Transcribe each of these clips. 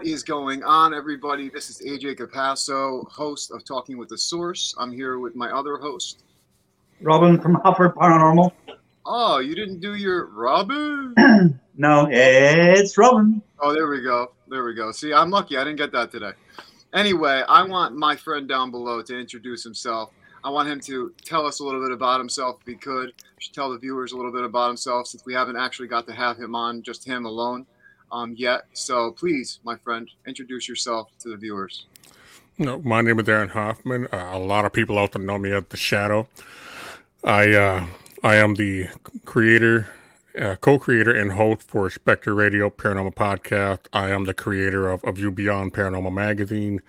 What is going on, everybody? This is AJ Capasso, host of Talking with the Source. I'm here with my other host. Robin from Hufford Paranormal. Oh, you didn't do your Robin? No, it's Robin. Oh, there we go. There we go. See, I'm lucky. I didn't get that today. Anyway, I want my friend down below to introduce himself. I want him to tell us a little bit about himself if he could. Should tell the viewers a little bit about himself since we haven't actually got to have him on, just him alone, um, yet. So please, my friend, introduce yourself to the viewers. No, my name is Aaron Hoffman. Uh, a lot of people out there know me as the Shadow. I uh, I am the creator, uh, co-creator, and host for Spectre Radio Paranormal Podcast. I am the creator of, of View Beyond Paranormal Magazine,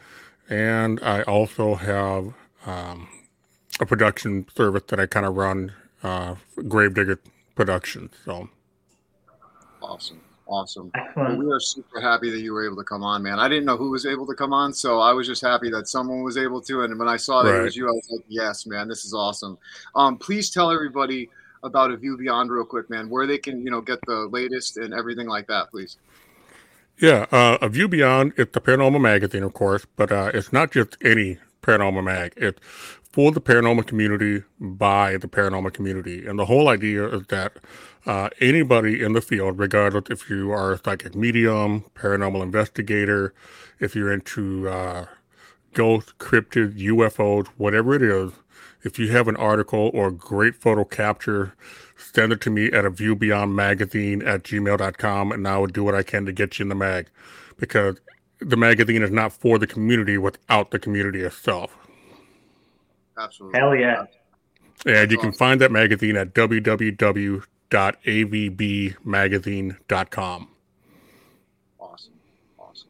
and I also have um, a production service that I kind of run, uh, Gravedigger Productions. So Awesome. Awesome. Well, we are super happy that you were able to come on, man. I didn't know who was able to come on, so I was just happy that someone was able to. And when I saw that it was you, I was like, yes, man, this is awesome. Um, please tell everybody about A View Beyond real quick, man, where they can, you know, get the latest and everything like that, please. Yeah, uh, A View Beyond, it's the paranormal magazine, of course, but uh, it's not just any paranormal mag. It's for the paranormal community by the paranormal community. And the whole idea is that uh, anybody in the field, regardless if you are a psychic medium, paranormal investigator, if you're into uh, ghosts, cryptids, UFOs, whatever it is, if you have an article or a great photo capture, send it to me at a view beyond magazine at gmail.com and I will do what I can to get you in the mag because the magazine is not for the community without the community itself. Absolutely. Hell yeah. And you can find that magazine at www.avbmagazine.com. Awesome. Awesome.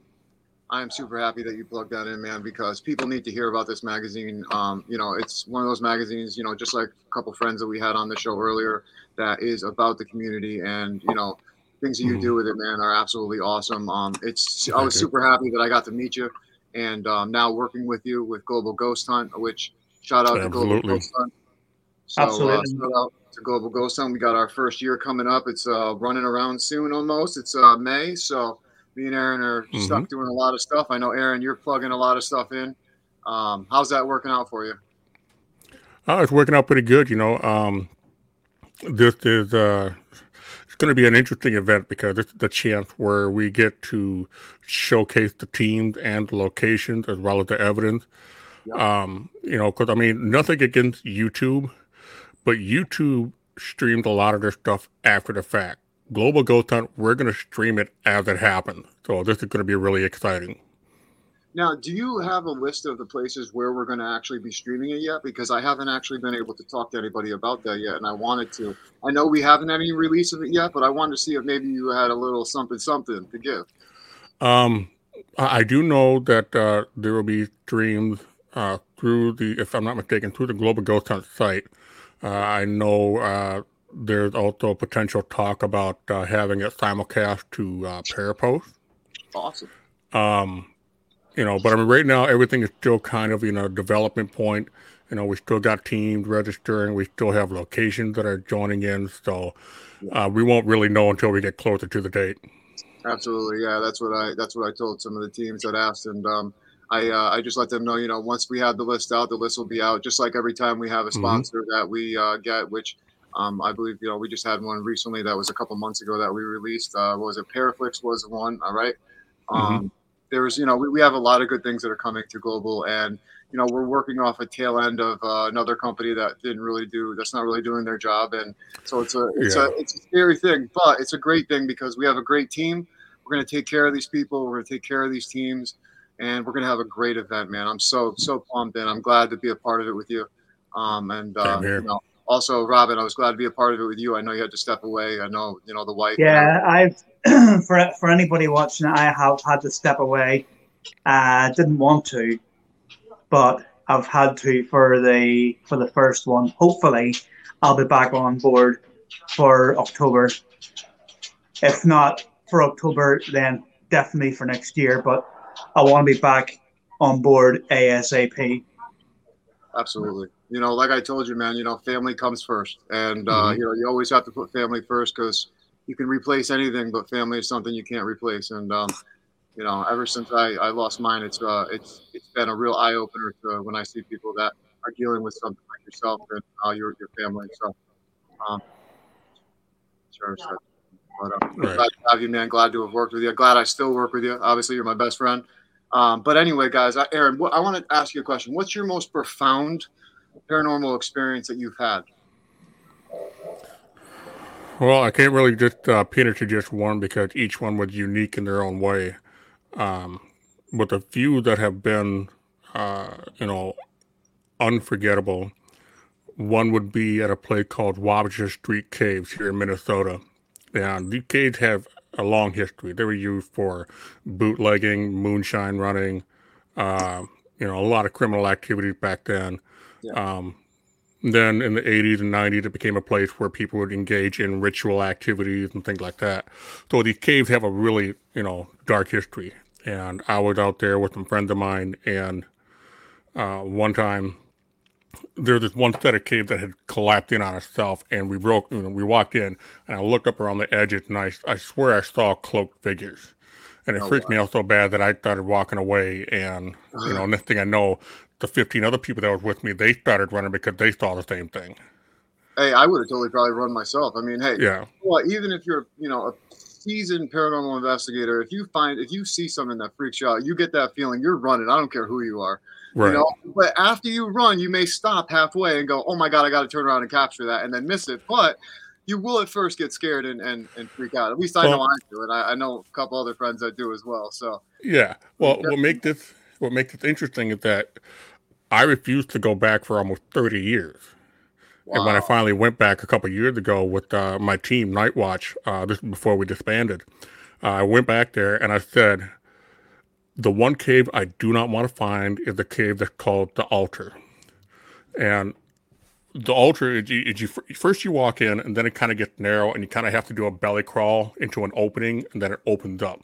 I am super happy that you plugged that in, man, because people need to hear about this magazine. Um, you know, it's one of those magazines, you know, just like a couple friends that we had on the show earlier, that is about the community and, you know, things that you do with it, man, are absolutely awesome. Um, it's I was super happy that I got to meet you and um, now working with you with Global Ghost Hunt, which shout out to Global Absolutely. Ghost Hunt. So, uh, Absolutely. shout out to Global Ghost Hunt. We got our first year coming up. It's uh, running around soon almost. It's uh, May. So me and Aaron are stuck doing a lot of stuff. I know, Aaron, you're plugging a lot of stuff in. Um, how's that working out for you? Oh, it's working out pretty good. You know, um, this is uh, it's going to be an interesting event because it's the chance where we get to showcase the teams and the locations as well as the evidence. Um, you know, because I mean, nothing against YouTube, but YouTube streamed a lot of their stuff after the fact. Global Ghost Hunt, we're going to stream it as it happens. So this is going to be really exciting. Now, do you have a list of the places where we're going to actually be streaming it yet? Because I haven't actually been able to talk to anybody about that yet, and I wanted to. I know we haven't had any release of it yet, but I wanted to see if maybe you had a little something, something to give. Um, I I do know that uh, there will be streams uh, through the, if I'm not mistaken, through the Global Ghost Hunt site. Uh, I know uh, there's also potential talk about uh, having it simulcast to uh, Parapost. Awesome. Um, you know, but I mean, right now everything is still kind of you know development point. You know, we still got teams registering. We still have locations that are joining in. So uh, we won't really know until we get closer to the date. Absolutely, yeah. That's what I that's what I told some of the teams that asked, and um, I uh, I just let them know, you know, once we have the list out, the list will be out. Just like every time we have a Mhm. sponsor that we uh, get, which um, I believe you know we just had one recently that was a couple months ago that we released. Uh, what was it? Paraflix was one. All right. Um, There's you know we, we have a lot of good things that are coming to global, and you know we're working off a tail end of uh, another company that didn't really do that's not really doing their job, and so it's a it's Yeah. a it's a scary thing, but it's a great thing because we have a great team. We're going to take care of these people. We're going to take care of these teams, and we're going to have a great event, man. I'm so so pumped, and I'm glad to be a part of it with you. Um, and uh, here. you know, also, Robin, I was glad to be a part of it with you. I know you had to step away. I know you know the wife. Yeah, I've for for anybody watching, I have had to step away. I didn't want to, but I've had to for the for the first one. Hopefully, I'll be back on board for October. If not for October, then definitely for next year. But I want to be back on board ASAP. Absolutely. You know, like I told you, man. You know, family comes first, and uh, Mhm. you know, you always have to put family first because you can replace anything, but family is something you can't replace. And um, you know, ever since I, I lost mine, it's uh, it's it's been a real eye opener to when I see people that are dealing with something like yourself and uh, your your family. So, um, sure. So, but um, Right. glad to have you, man. Glad to have worked with you. Glad I still work with you. Obviously, you're my best friend. Um, but anyway, guys, I, Aaron, what, I want to ask you a question. What's your most profound paranormal experience that you've had? Well, I can't really just uh, pin it to just one because each one was unique in their own way. Um, but the few that have been, uh, you know, unforgettable, one would be at a place called Wabasha Street Caves here in Minnesota. And these caves have a long history. They were used for bootlegging, moonshine running, uh, you know, a lot of criminal activity back then. Yeah. Um, then in the 80s and 90s, it became a place where people would engage in ritual activities and things like that. So these caves have a really, you know, dark history. And I was out there with some friends of mine, and uh, one time there was this one set of caves that had collapsed in on itself, and we broke. You know, we walked in, and I looked up around the edges, and I, I swear I saw cloaked figures, and it Oh, freaked me out so bad that I started walking away. And you know, uh-huh. next thing I know, the fifteen other people that was with me, they started running because they saw the same thing. Hey, I would have totally probably run myself. I mean, hey, Yeah, well, even if you're, you know, a seasoned paranormal investigator, if you find, if you see something that freaks you out, you get that feeling, you're running. I don't care who you are. Right. You know, but after you run, you may stop halfway and go, "Oh my god, I got to turn around and capture that," and then miss it. But you will at first get scared and and, and freak out. At least I know I do, and I, I know a couple other friends that do as well. So Yeah. Well, Yeah. what make this what makes this interesting is that I refused to go back for almost thirty years. And when I finally went back a couple of years ago with uh, my team, Night Watch, uh, this is before we disbanded, uh, I went back there and I said, the one cave I do not want to find is the cave that's called the altar. And the altar is you, is you first you walk in and then it kind of gets narrow and you kind of have to do a belly crawl into an opening and then it opens up.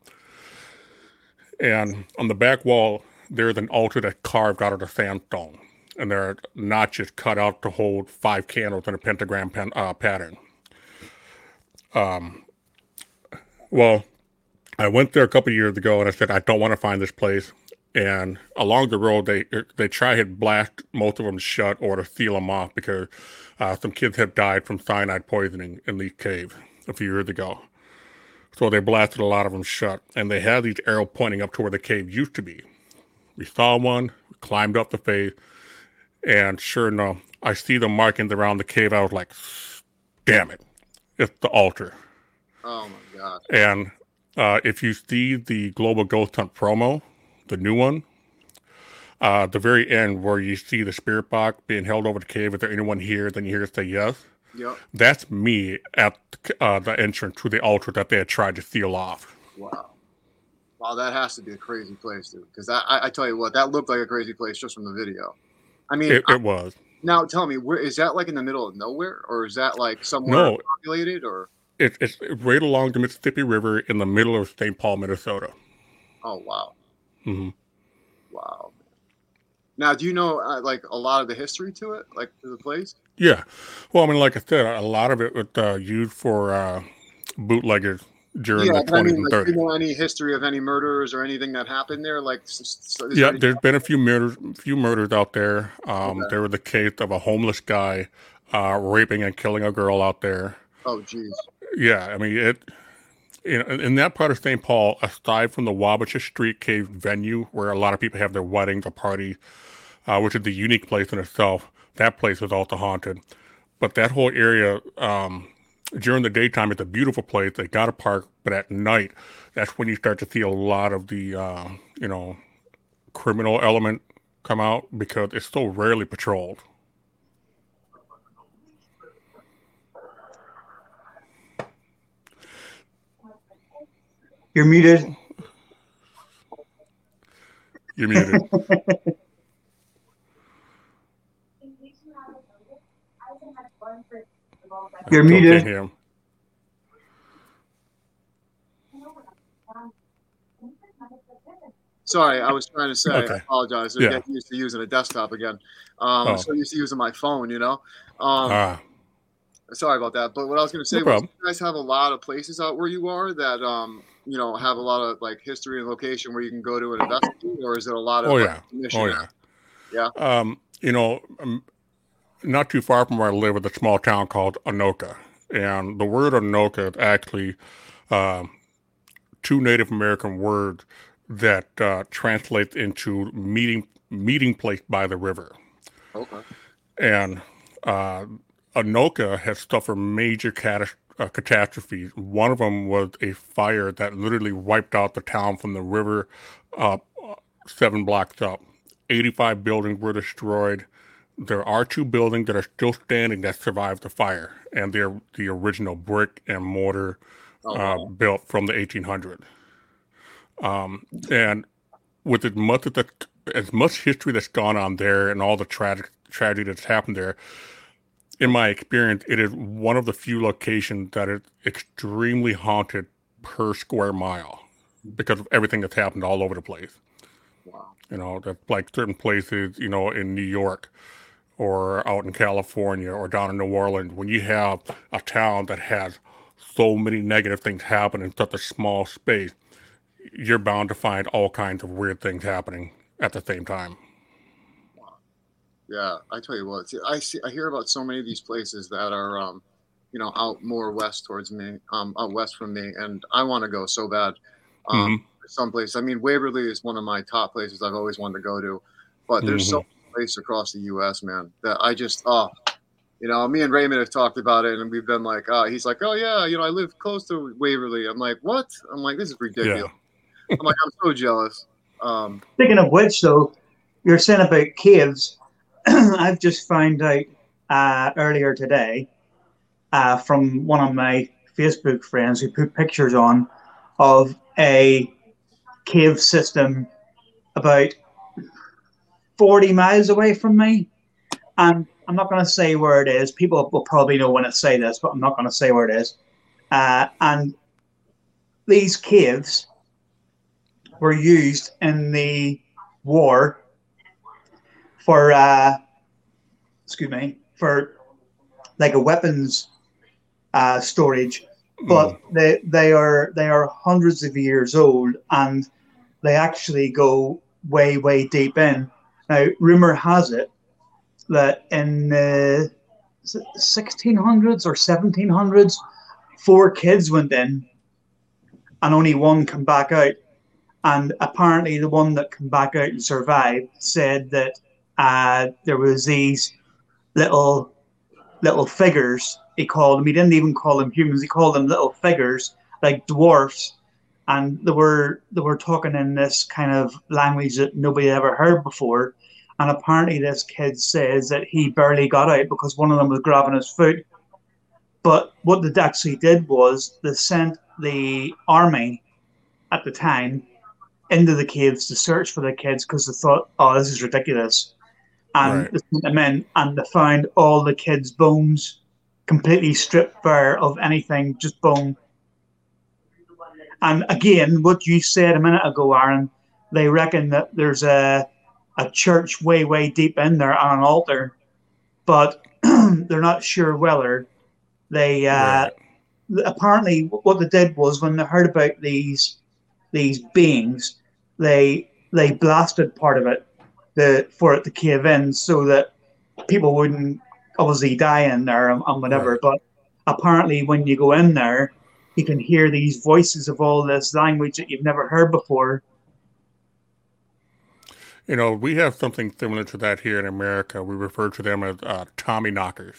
And on the back wall, there's an altar that's carved out of the sandstone and there are notches cut out to hold five candles in a pentagram pen, uh, pattern. Um, well, I went there a couple of years ago and I said I don't want to find this place. And along the road, they they try to blast most of them shut or to seal them off because uh, some kids have died from cyanide poisoning in the cave a few years ago. So they blasted a lot of them shut, and they had these arrows pointing up to where the cave used to be. We saw one, climbed up the face, and sure enough, I see the markings around the cave. I was like, damn it, it's the altar. Oh my god. And uh, if you see the Global Ghost Hunt promo, the new one, uh, the very end where you see the spirit box being held over the cave, is there anyone here? Then you hear it say yes. Yep. That's me at uh, the entrance to the altar that they had tried to seal off. Wow. Wow, that has to be a crazy place, dude. Because I, I tell you what, that looked like a crazy place just from the video. I mean, It, I- was. now tell me, where is that like in the middle of nowhere, or is that like somewhere No. populated, or? It, it's right along the Mississippi River in the middle of St. Paul, Minnesota. Oh wow, hmm wow. Now, do you know uh, like a lot of the history to it, like to the place? Yeah. Well, I mean, like I said, a lot of it was uh, used for uh, bootleggers during yeah, the but I 20s mean, and like, do 30s. you know any history of any murders or anything that happened there? Like, so Yeah, there's been a few murders, few murders out there. Um, Okay. There was the case of a homeless guy uh, raping and killing a girl out there. oh, geez. Yeah, I mean it. Know, in that part of St. Paul, aside from the Wabasha Street Cave venue, where a lot of people have their weddings or parties, uh, which is the unique place in itself, that place is also haunted. But that whole area, um, during the daytime, it's a beautiful place. They got a park, but at night, that's when you start to see a lot of the, uh, you know, criminal element come out because it's so rarely patrolled. You're muted. You're muted. You're muted. Sorry, I was trying to say. Okay. I apologize. I'm yeah. getting used to using a desktop again. Um, oh. I'm so used to using my phone, you know. Um, ah. Sorry about that. But what I was going to say no was, you guys have a lot of places out where you are that, um, you know, have a lot of like history and location where you can go to and investigate, or is it a lot of? Oh yeah. Like, oh yeah. Yeah. Um, you know, um, not too far from where I live, is a small town called Anoka, and the word Anoka is actually uh, two Native American words that uh, translates into meeting meeting place by the river. Okay. And uh, Anoka has suffered major cat- uh, catastrophes. One of them was a fire that literally wiped out the town from the river up seven blocks up. 85 buildings were destroyed. There are two buildings that are still standing that survived the fire, and they're the original brick and mortar oh, uh, built from the 1800s. Um, and with as much the, as much history that's gone on there and all the tragic tragedy that's happened there, in my experience, it is one of the few locations that is extremely haunted per square mile because of everything that's happened all over the place. Wow. You know, that's like certain places, you know, in New York or out in California or down in New Orleans, when you have a town that has so many negative things happen in such a small space, you're bound to find all kinds of weird things happening at the same time. Yeah, I tell you what, I see, I hear about so many of these places that are, um, you know, out more west towards me, um, out west from me, and I want to go so bad. Um, mm-hmm. some place. I mean, Waverly is one of my top places I've always wanted to go to, but there's mm-hmm. so many places across the U.S., man, that I just, oh, you know, me and Raymond have talked about it, and we've been like, oh, he's like, oh yeah, you know, I live close to Waverly. I'm like, what? I'm like, this is ridiculous. Yeah. I'm like, I'm so jealous. Um, Speaking of which, though, you're saying about caves. I've just found out uh, earlier today uh, from one of my Facebook friends who put pictures on of a cave system about 40 miles away from me. And I'm not going to say where it is. People will probably know when I say this, but I'm not going to say where it is. Uh, and these caves were used in the war for uh, excuse me for like a weapons uh, storage, but mm. they they are they are hundreds of years old and they actually go way way deep in. Now, rumor has it that in the 1600s or 1700s, four kids went in and only one come back out. And apparently, the one that came back out and survived said that uh, there was these little little figures. He called them. He didn't even call them humans. He called them little figures, like dwarfs. And they were they were talking in this kind of language that nobody ever heard before. And apparently, this kid says that he barely got out because one of them was grabbing his foot. But what they actually did was they sent the army at the time into the caves to search for the kids because they thought, oh, this is ridiculous. And right. they sent them in and they found all the kids' bones completely stripped bare of anything, just bone. And again, what you said a minute ago, Aaron, they reckon that there's a a church way, way deep in there on an altar, but they're not sure whether they. Uh, right. Apparently, what they did was when they heard about these these beings, they they blasted part of it the, for it to cave in so that people wouldn't obviously die in there and, and whatever. Right. But apparently, when you go in there, you can hear these voices of all this language that you've never heard before. You know, we have something similar to that here in America. We refer to them as uh, Tommy knockers.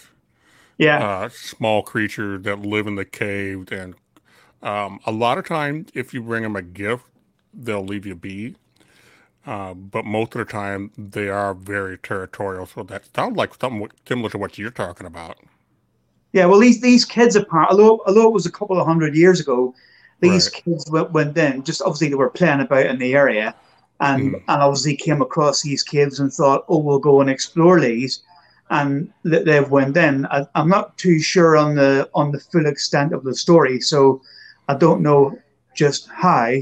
Yeah. Uh, small creatures that live in the caves. And um, a lot of times, if you bring them a gift, they'll leave you be. Uh, but most of the time, they are very territorial. So that sounds like something similar to what you're talking about. Yeah, well, these these kids, apart, although although it was a couple of hundred years ago, these right. kids went, went in. Just obviously, they were playing about in the area, and mm. and obviously came across these caves and thought, oh, we'll go and explore these. and that they've went in. I, am not too sure on the on the full extent of the story, so I don't know just how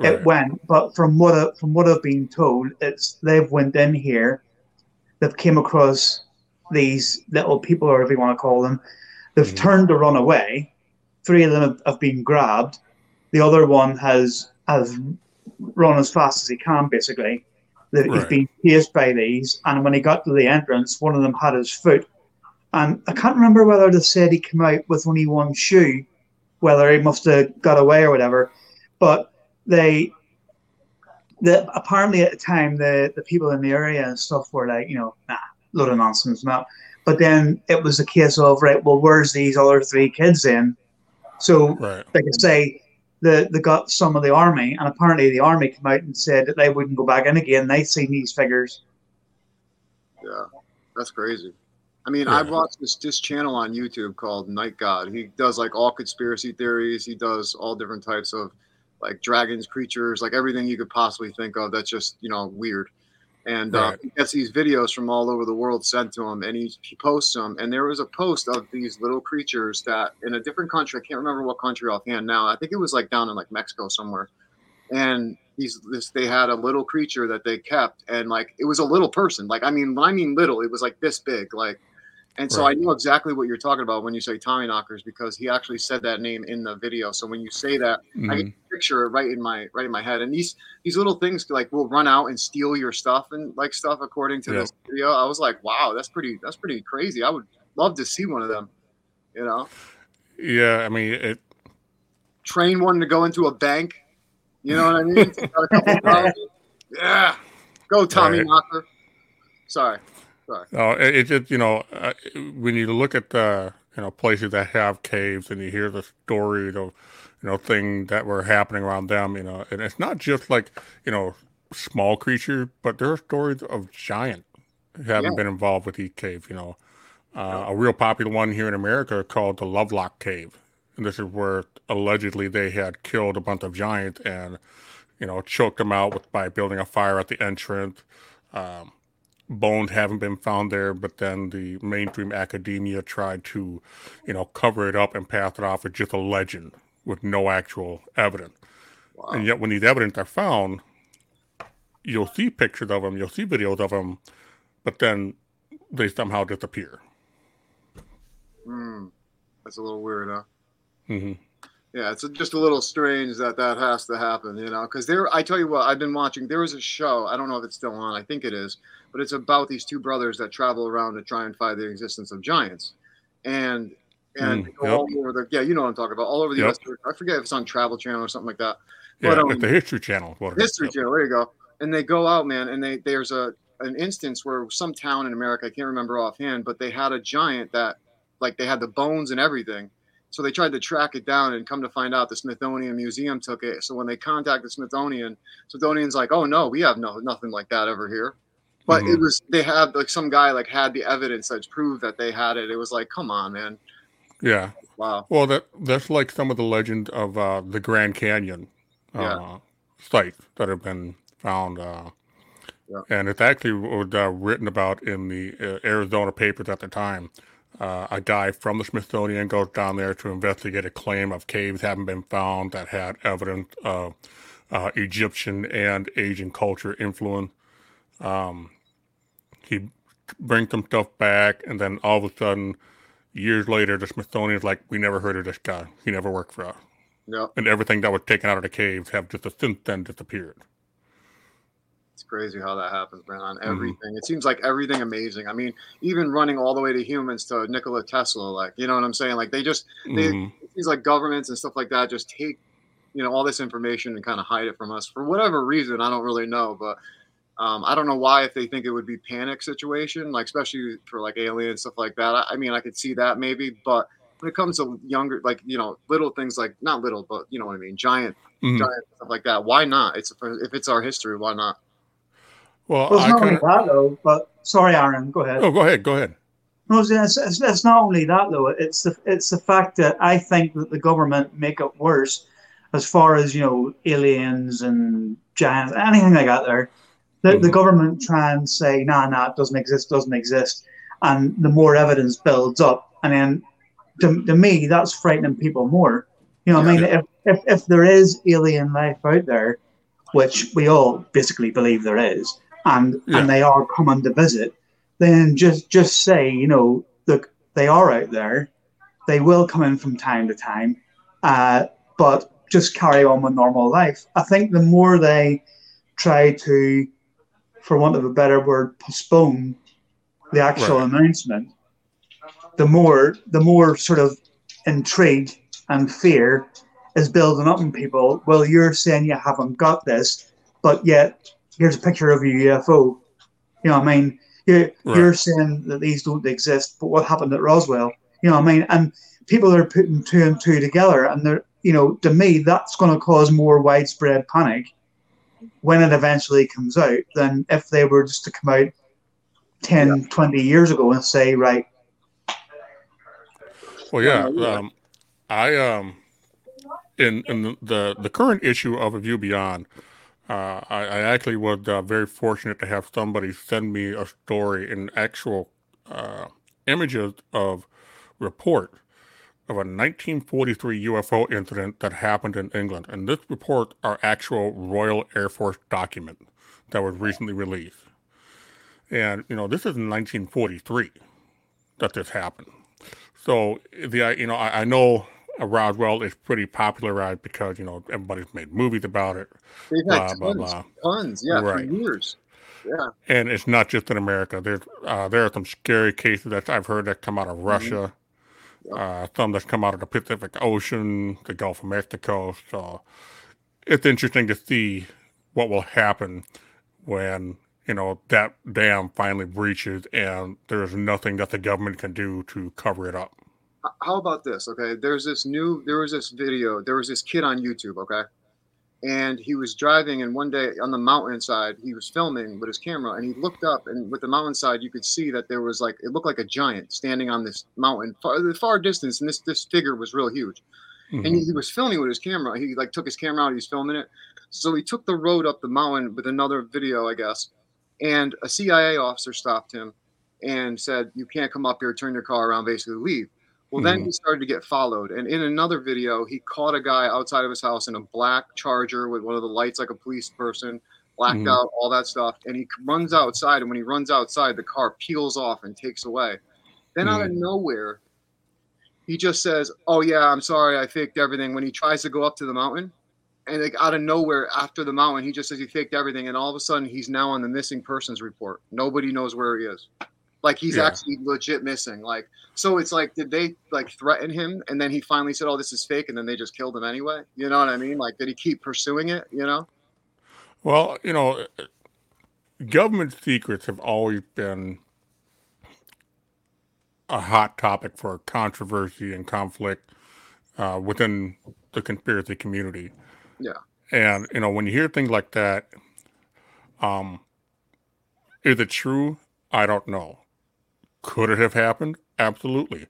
right. it went. But from what I, from what I've been told, it's they've went in here, they've came across these little people, or whatever you want to call them. They've mm-hmm. turned to run away. Three of them have, have been grabbed. The other one has has run as fast as he can, basically that right. he's been chased by these. And when he got to the entrance, one of them had his foot. And I can't remember whether they said he came out with only one shoe, whether he must have got away or whatever. But they, the, apparently at the time, the, the people in the area and stuff were like, you know, nah, load of nonsense, not. But then it was a case of, right, well, where's these other three kids in? So, right. like I say, the, they got some of the army, and apparently the army came out and said that they wouldn't go back in again. They'd seen these figures. Yeah, that's crazy. I mean, yeah. I watched this this channel on YouTube called Night God. He does like all conspiracy theories. He does all different types of like dragons, creatures, like everything you could possibly think of. That's just you know weird and uh, right. uh, he gets these videos from all over the world sent to him and he, he posts them and there was a post of these little creatures that in a different country i can't remember what country offhand now i think it was like down in like mexico somewhere and these this they had a little creature that they kept and like it was a little person like i mean when i mean little it was like this big like and so right. I know exactly what you're talking about when you say Tommy Knockers because he actually said that name in the video. So when you say that, mm-hmm. I can picture it right in my right in my head. And these these little things like will run out and steal your stuff and like stuff according to yeah. this video. I was like, wow, that's pretty that's pretty crazy. I would love to see one of them. You know? Yeah, I mean it. Train one to go into a bank. You know what I mean? yeah, go Tommy right. Knocker. Sorry. No, it, it just you know uh, when you look at the you know places that have caves and you hear the stories of you know things that were happening around them, you know, and it's not just like you know small creatures, but there are stories of giant having yeah. been involved with each cave. You know, uh, a real popular one here in America called the Lovelock Cave, and this is where allegedly they had killed a bunch of giants and you know choked them out with, by building a fire at the entrance. Um, bones haven't been found there, but then the mainstream academia tried to, you know, cover it up and pass it off as just a legend with no actual evidence. Wow. And yet, when these evidence are found, you'll see pictures of them, you'll see videos of them, but then they somehow disappear. Hmm. That's a little weird, huh? Mm-hmm yeah, it's just a little strange that that has to happen, you know. Because there, I tell you what, I've been watching. There was a show. I don't know if it's still on. I think it is, but it's about these two brothers that travel around to try and find the existence of giants, and and mm, yep. all over the yeah, you know what I'm talking about, all over the yep. U.S. I forget if it's on Travel Channel or something like that. Yeah, but, um, the History Channel. History yep. Channel. There you go. And they go out, man, and they there's a an instance where some town in America, I can't remember offhand, but they had a giant that, like, they had the bones and everything so they tried to track it down and come to find out the Smithsonian Museum took it. So when they contacted Smithsonian, Smithsonian's like, "Oh no, we have no nothing like that ever here." But mm-hmm. it was they had like some guy like had the evidence that proved that they had it. It was like, come on, man. Yeah. Wow. Well, that that's like some of the legend of uh, the Grand Canyon uh, yeah. sites that have been found. Uh, yeah. And it's actually was uh, written about in the uh, Arizona papers at the time. Uh, a guy from the Smithsonian goes down there to investigate a claim of caves having been found that had evidence of uh, Egyptian and Asian culture influence. Um, he brings some stuff back, and then all of a sudden, years later, the Smithsonian's like, "We never heard of this guy. He never worked for us." Yep. And everything that was taken out of the caves have just since then disappeared crazy how that happens, man, on mm-hmm. everything. Mm-hmm. It seems like everything amazing. I mean, even running all the way to humans to Nikola Tesla, like, you know what I'm saying? Like, they just, they, mm-hmm. it seems like governments and stuff like that just take, you know, all this information and kind of hide it from us for whatever reason. I don't really know, but um, I don't know why if they think it would be panic situation, like especially for like alien stuff like that. I, I mean, I could see that maybe, but when it comes to younger, like you know, little things like not little, but you know what I mean, giant, mm-hmm. giant stuff like that. Why not? It's if it's our history, why not? Well, well it's not kinda... only that though. But sorry, Aaron, go ahead. Oh, go ahead. Go ahead. No, it's, it's, it's not only that though. It's the it's the fact that I think that the government make it worse, as far as you know, aliens and giants, anything like that. There, the, mm-hmm. the government try and say, "Nah, nah, it doesn't exist, doesn't exist," and the more evidence builds up, and then to, to me, that's frightening people more. You know, yeah. I mean, if, if if there is alien life out there, which we all basically believe there is, and yeah. and they are coming to visit, then just just say, you know, look, they are out there. They will come in from time to time, uh, but just carry on with normal life. I think the more they try to, for want of a better word, postpone the actual right. announcement, the more the more sort of intrigue and fear is building up in people. Well, you're saying you haven't got this, but yet here's a picture of a UFO. You know, what I mean, you're, right. you're saying that these don't exist, but what happened at Roswell? You know, what I mean, and people are putting two and two together, and they're, you know, to me, that's going to cause more widespread panic when it eventually comes out than if they were just to come out 10, yeah. 20 years ago and say, right. Well, yeah, um, I um, in in the the current issue of A View Beyond, uh, I, I, actually was uh, very fortunate to have somebody send me a story in actual uh, images of report of a 1943 UFO incident that happened in England. And this report are actual Royal Air Force document that was recently released. And, you know, this is in 1943 that this happened. So, the you know, I, I know Roswell is pretty popularized because, you know, everybody's made movies about it. They've had blah, tons, blah, tons, yeah, right. for years. Yeah. And it's not just in America. There's uh, there are some scary cases that I've heard that come out of mm-hmm. Russia uh, some that's come out of the Pacific Ocean, the Gulf of Mexico. So it's interesting to see what will happen when you know that dam finally breaches and there's nothing that the government can do to cover it up. How about this? Okay, there's this new, there was this video, there was this kid on YouTube. Okay, and he was driving and one day on the mountainside he was filming with his camera and he looked up and with the mountainside you could see that there was like it looked like a giant standing on this mountain far, far distance and this this figure was real huge mm-hmm. and he, he, was filming with his camera he like took his camera out he was filming it so he took the road up the mountain with another video i guess and a cia officer stopped him and said you can't come up here turn your car around basically leave well, then mm-hmm. he started to get followed. And in another video, he caught a guy outside of his house in a black charger with one of the lights like a police person, blacked mm-hmm. out, all that stuff. And he runs outside. And when he runs outside, the car peels off and takes away. Then mm-hmm. out of mm-hmm. nowhere, he just says, Oh, yeah, I'm sorry. I faked everything. When he tries to go up to the mountain, and like out of nowhere after the mountain, he just says he faked everything. And all of a sudden, he's now on the missing persons report. Nobody knows where he is. Like he's yeah. actually legit missing. Like so, it's like did they like threaten him, and then he finally said, "Oh, this is fake," and then they just killed him anyway. You know what I mean? Like did he keep pursuing it? You know? Well, you know, government secrets have always been a hot topic for controversy and conflict uh, within the conspiracy community. Yeah. And you know, when you hear things like that, um, is it true? I don't know. Could it have happened? Absolutely.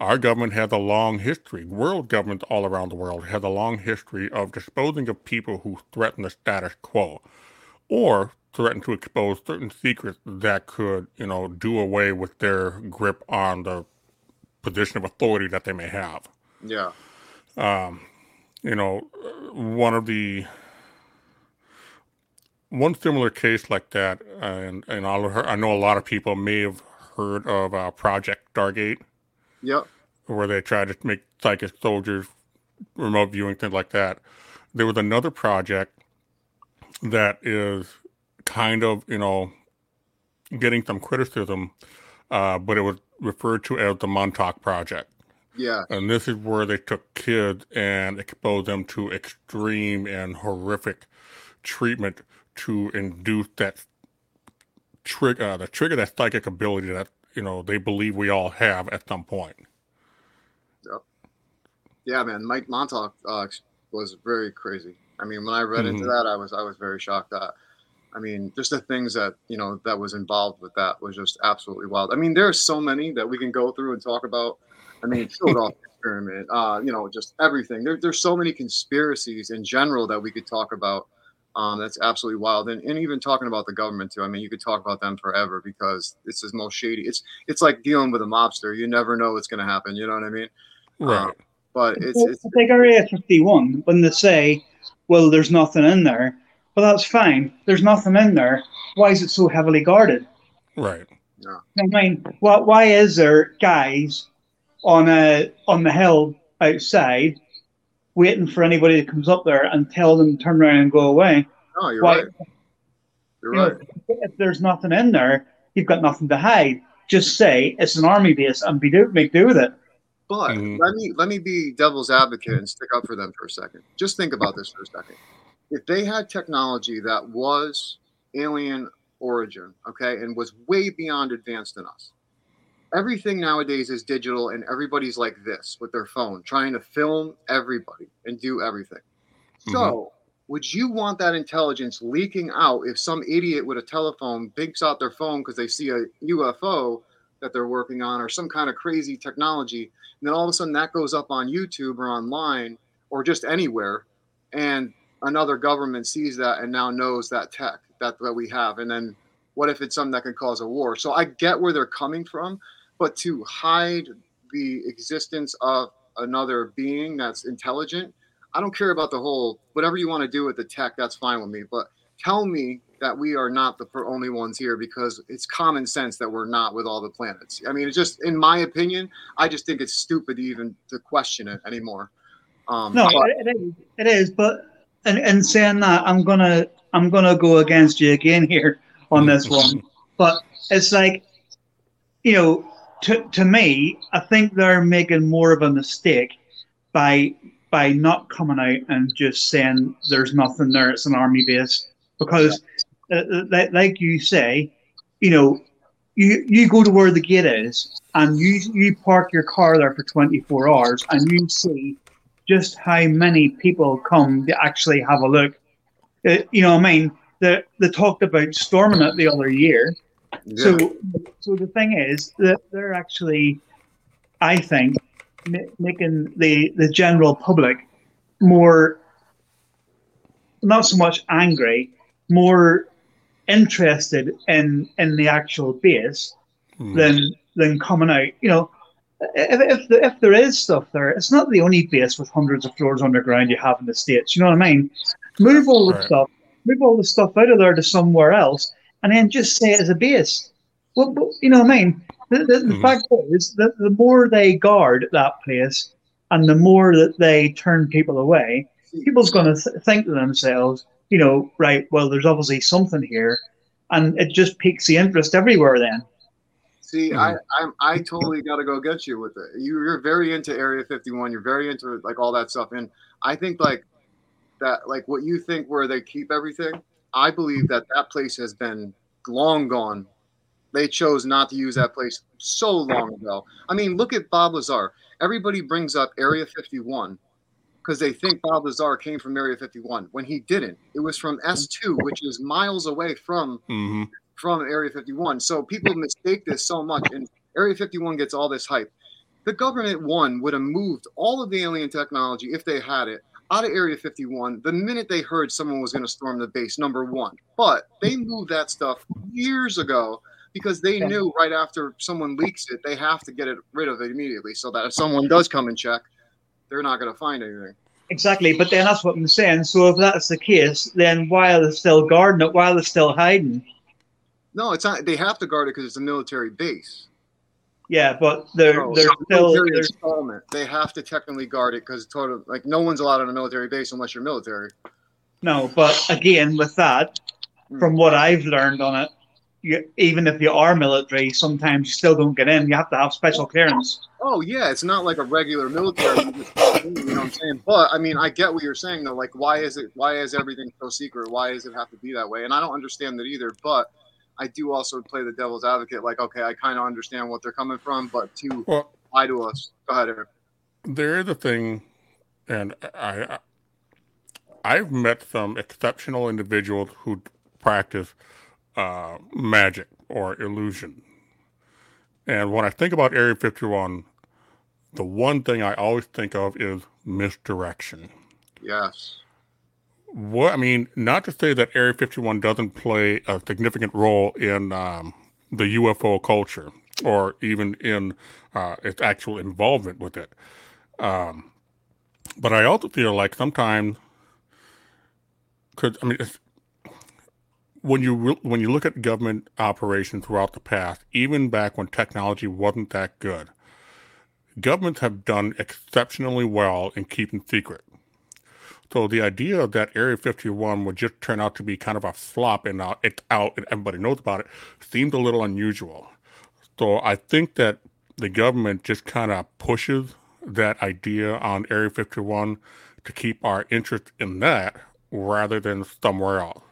Our government has a long history, world governments all around the world has a long history of disposing of people who threaten the status quo or threaten to expose certain secrets that could, you know, do away with their grip on the position of authority that they may have. Yeah. Um, you know, one of the one similar case like that, and and I'll, I know a lot of people may have heard of uh, Project Stargate. Yep. Where they tried to make psychic soldiers remote viewing things like that. There was another project that is kind of you know getting some criticism, uh, but it was referred to as the Montauk Project. Yeah. And this is where they took kids and exposed them to extreme and horrific treatment to induce that trigger, uh, the trigger that psychic ability that you know they believe we all have at some point. Yep. Yeah, man. Mike Montauk uh, was very crazy. I mean, when I read mm-hmm. into that, I was I was very shocked that. I mean, just the things that you know that was involved with that was just absolutely wild. I mean, there are so many that we can go through and talk about. I mean, Philadelphia pyramid, uh, you know, just everything. There, there's so many conspiracies in general that we could talk about Um, that's absolutely wild. And, and even talking about the government too. I mean, you could talk about them forever because it's the most shady. It's it's like dealing with a mobster. You never know what's going to happen. You know what I mean? Right. Um, but it's, Well, it's Take Area 51 when they say, well, there's nothing in there. Well, that's fine. There's nothing in there. Why is it so heavily guarded? Right. Yeah. I mean, why, why is there guys on a on the hill outside waiting for anybody that comes up there and tell them to turn around and go away? no, you're Why, right. You're you know, right. if there's nothing in there, you've got nothing to hide. Just say it's an army base and be do, make do with it. But Mhm. let me let me be devil's advocate and stick up for them for a second. Just think about this for a second. If they had technology that was alien origin, okay, and was way beyond advanced than us, everything nowadays is digital, and everybody's like this with their phone, trying to film everybody and do everything. Mm-hmm. So, would you want that intelligence leaking out if some idiot with a telephone picks out their phone because they see a UFO that they're working on or some kind of crazy technology, and then all of a sudden that goes up on YouTube or online or just anywhere, and another government sees that and now knows that tech that, that we have, and then what if it's something that can cause a war? So I get where they're coming from, but to hide the existence of another being that's intelligent I don't care about the whole whatever you want to do with the tech. That's fine with me. But tell me that we are not the only ones here because it's common sense that we're not with all the planets. I mean, it's just in my opinion, I just think it's stupid to even to question it anymore. Um, No, but- it, it is. It is. But and, and saying that, I'm gonna I'm gonna go against you again here on this one. But it's like, you know, to to me, I think they're making more of a mistake by by not coming out and just saying there's nothing there. It's an army base because, uh, uh, like, like you say, you know, you you go to where the gate is and you you park your car there for 24 hours and you see just how many people come to actually have a look. Uh, you know, I mean, they they talked about storming it the other year. Yeah. So, so the thing is that they're actually, I think, ma- making the the general public more, not so much angry, more interested in in the actual base Mhm. than than coming out. You know, if if, the, if there is stuff there, it's not the only base with hundreds of floors underground you have in the states. You know what I mean? Move all the Right. stuff, move all the stuff out of there to somewhere else, and then just say it as a base. Well, but, you know what I mean? The, the, the Mhm. fact is that the more they guard that place, and the more that they turn people away, people's going to th- think to themselves, you know, right? Well, there's obviously something here, and it just piques the interest everywhere. Then. See, Mhm. I I'm, I totally got to go get you with it. You, you're very into Area 51. You're very into like all that stuff, and I think like that, like what you think where they keep everything. I believe that that place has been long gone. They chose not to use that place so long ago. I mean, look at Bob Lazar. Everybody brings up Area 51 because they think Bob Lazar came from Area 51 when he didn't. It was from S2, which is miles away from Mhm. from Area 51. So people mistake this so much, and Area 51 gets all this hype. The government one would have moved all of the alien technology if they had it out of Area 51 the minute they heard someone was going to storm the base. Number one, but they moved that stuff years ago because they knew right after someone leaks it, they have to get it rid of it immediately, so that if someone does come and check, they're not going to find anything. Exactly, but then that's what I'm saying. So if that's the case, then why are they still guarding it? Why are they still hiding? No, it's not. They have to guard it because it's a military base. Yeah, but they're No, oh, they're still they're, installment. They have to technically guard it because total like no one's allowed on a military base unless you're military. no. But again, with that, hmm. from what I've learned on it, you, even if you are military, sometimes you still don't get in. You have to have special clearance. Oh yeah, it's not like a regular military. you just you know what I'm saying? But I mean, I get what you're saying though. Like, why is it? Why is everything so secret? Why does it have to be that way? And I don't understand that either. But I do also play the devil's advocate. Like, okay, I kind of understand what they're coming from, but to Well, lie to us, go ahead, Eric. there is the thing, and I, I I've met some exceptional individuals who practice uh, magic or illusion. And when I think about Area 51, the one thing I always think of is misdirection. Yes. What I mean, not to say that Area 51 doesn't play a significant role in um, the UFO culture or even in uh, its actual involvement with it. Um, but I also feel like sometimes, because I mean, when you re- when you look at government operations throughout the past, even back when technology wasn't that good, governments have done exceptionally well in keeping secret. So the idea that Area 51 would just turn out to be kind of a flop and uh, it's out and everybody knows about it seemed a little unusual. So I think that the government just kind of pushes that idea on Area 51 to keep our interest in that rather than somewhere else.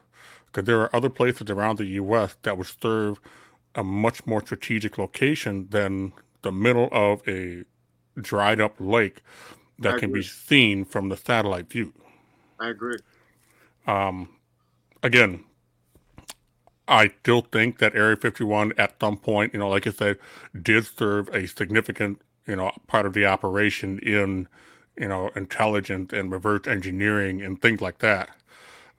Because there are other places around the U.S. that would serve a much more strategic location than the middle of a dried up lake that can be seen from the satellite view. I agree. Um, again, I still think that Area 51 at some point, you know, like I said, did serve a significant, you know, part of the operation in, you know, intelligence and reverse engineering and things like that.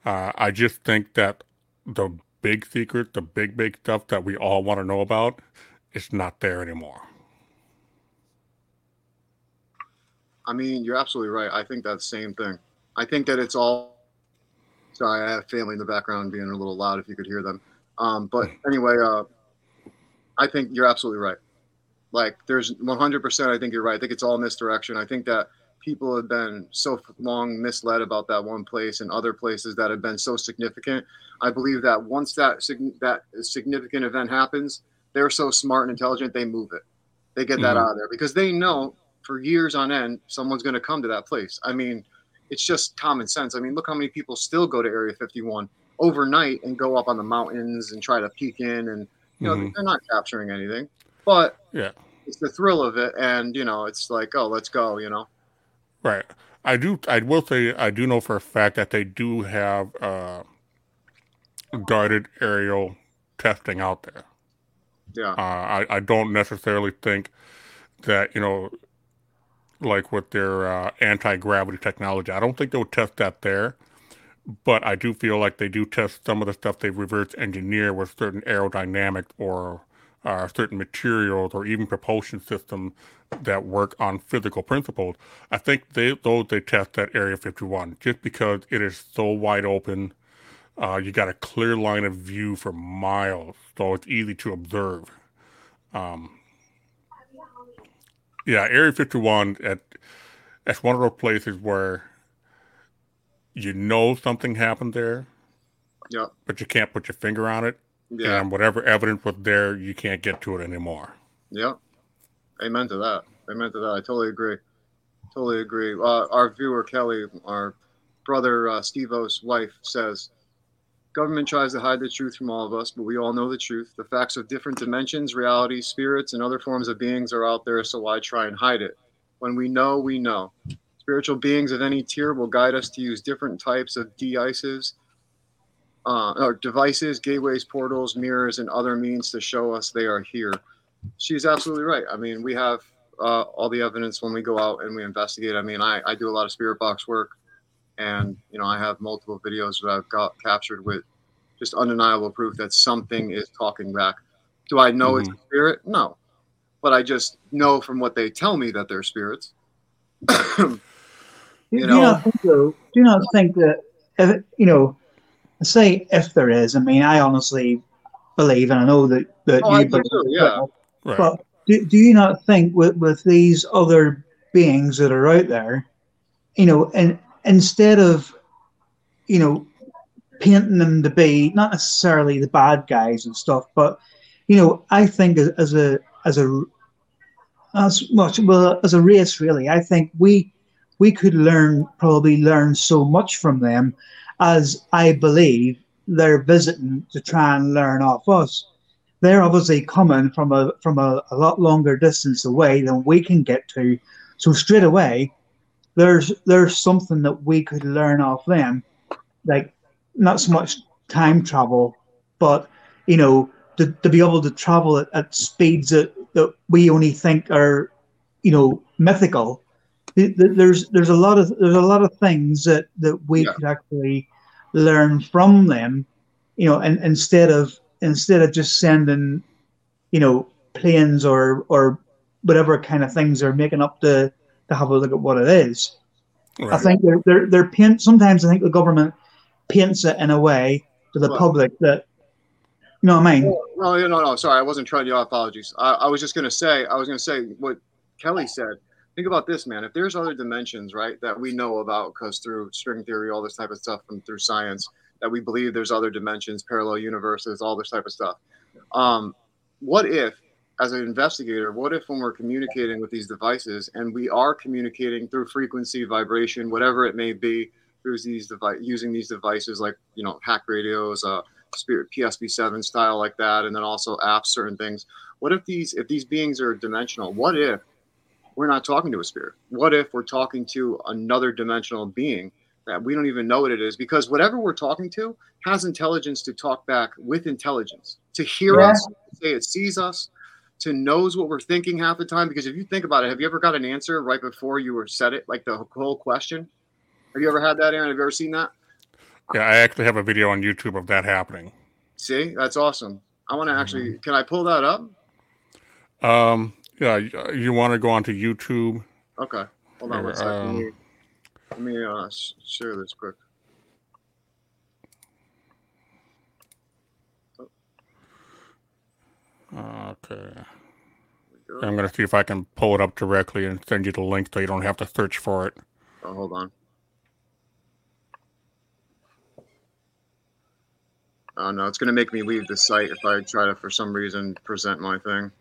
Uh, I just think that the big secret, the big, big stuff that we all want to know about, is not there anymore. I mean, you're absolutely right. I think that same thing. I think that it's all. Sorry, I have family in the background being a little loud if you could hear them. Um, but anyway, uh, I think you're absolutely right. Like, there's 100%. I think you're right. I think it's all misdirection. I think that people have been so long misled about that one place and other places that have been so significant. I believe that once that that significant event happens, they're so smart and intelligent, they move it. They get that mm-hmm. out of there because they know for years on end someone's going to come to that place. I mean, it's just common sense. I mean, look how many people still go to Area 51 overnight and go up on the mountains and try to peek in, and you know mm-hmm. they're not capturing anything, but yeah, it's the thrill of it, and you know it's like, oh, let's go, you know. Right. I do. I will say I do know for a fact that they do have uh, guided aerial testing out there. Yeah. Uh, I I don't necessarily think that you know like with their uh, anti gravity technology. I don't think they'll test that there, but I do feel like they do test some of the stuff they reverse engineer with certain aerodynamic or uh, certain materials or even propulsion systems that work on physical principles. I think they those they test at Area 51 just because it is so wide open. Uh, you got a clear line of view for miles, so it's easy to observe. Um, yeah, Area 51 at that's one of those places where you know something happened there. Yeah. But you can't put your finger on it. Yeah. And whatever evidence was there, you can't get to it anymore. Yeah. Amen to that. Amen to that. I totally agree. Totally agree. Uh, our viewer Kelly, our brother uh, Steve-O's wife says, Government tries to hide the truth from all of us, but we all know the truth. The facts of different dimensions, realities, spirits, and other forms of beings are out there, so why try and hide it? When we know, we know. Spiritual beings of any tier will guide us to use different types of de-ices, uh, or devices, gateways, portals, mirrors, and other means to show us they are here. She's absolutely right. I mean, we have uh, all the evidence when we go out and we investigate. I mean, I, I do a lot of spirit box work and you know i have multiple videos that i've got captured with just undeniable proof that something is talking back. Do i know mm-hmm. it's a spirit? No. But i just know from what they tell me that they're spirits. You do know, you not think though, do you not think that if, you know say if there is i mean i honestly believe and i know that, that oh, you believe too, yeah. right. but do, do you not think with, with these other beings that are out there you know and instead of, you know, painting them to be not necessarily the bad guys and stuff, but you know, I think as a as a as much well as a race, really, I think we we could learn probably learn so much from them as I believe they're visiting to try and learn off us. They're obviously coming from a from a, a lot longer distance away than we can get to. So straight away, there's there's something that we could learn off them, like not so much time travel, but you know to, to be able to travel at, at speeds that, that we only think are you know mythical. There's there's a lot of there's a lot of things that that we yeah. could actually learn from them, you know, and instead of instead of just sending, you know, planes or or whatever kind of things they're making up to to have a look at what it is. Right. I think they're they're they're paint. Sometimes I think the government paints it in a way to the public that you know what I mean. No, no, no, no. Sorry, I wasn't trying to. Apologies. I, I was just going to say. I was going to say what Kelly said. Think about this, man. If there's other dimensions, right, that we know about, because through string theory, all this type of stuff, and through science, that we believe there's other dimensions, parallel universes, all this type of stuff. Um, what if as an investigator, what if when we're communicating with these devices and we are communicating through frequency, vibration, whatever it may be, through these device using these devices like you know hack radios, uh, Spirit P-SB7 style like that, and then also apps, certain things. What if these if these beings are dimensional? What if we're not talking to a spirit? What if we're talking to another dimensional being that we don't even know what it is? Because whatever we're talking to has intelligence to talk back with intelligence, to hear yeah. us, say it sees us, to knows what we're thinking half the time. Because if you think about it, have you ever got an answer right before you were said it, like the whole question? Have you ever had that, Aaron? Have you ever seen that? Yeah, I actually have a video on YouTube of that happening. See, that's awesome. I want to actually. Mm-hmm. Can I pull that up? Um. Yeah. You want to go onto YouTube? Okay. Hold on one second. Um, let me uh, share this quick. Okay. I'm going to see if I can pull it up directly and send you the link so you don't have to search for it. Oh, hold on. Oh no, it's going to make me leave the site if I try to, for some reason, present my thing.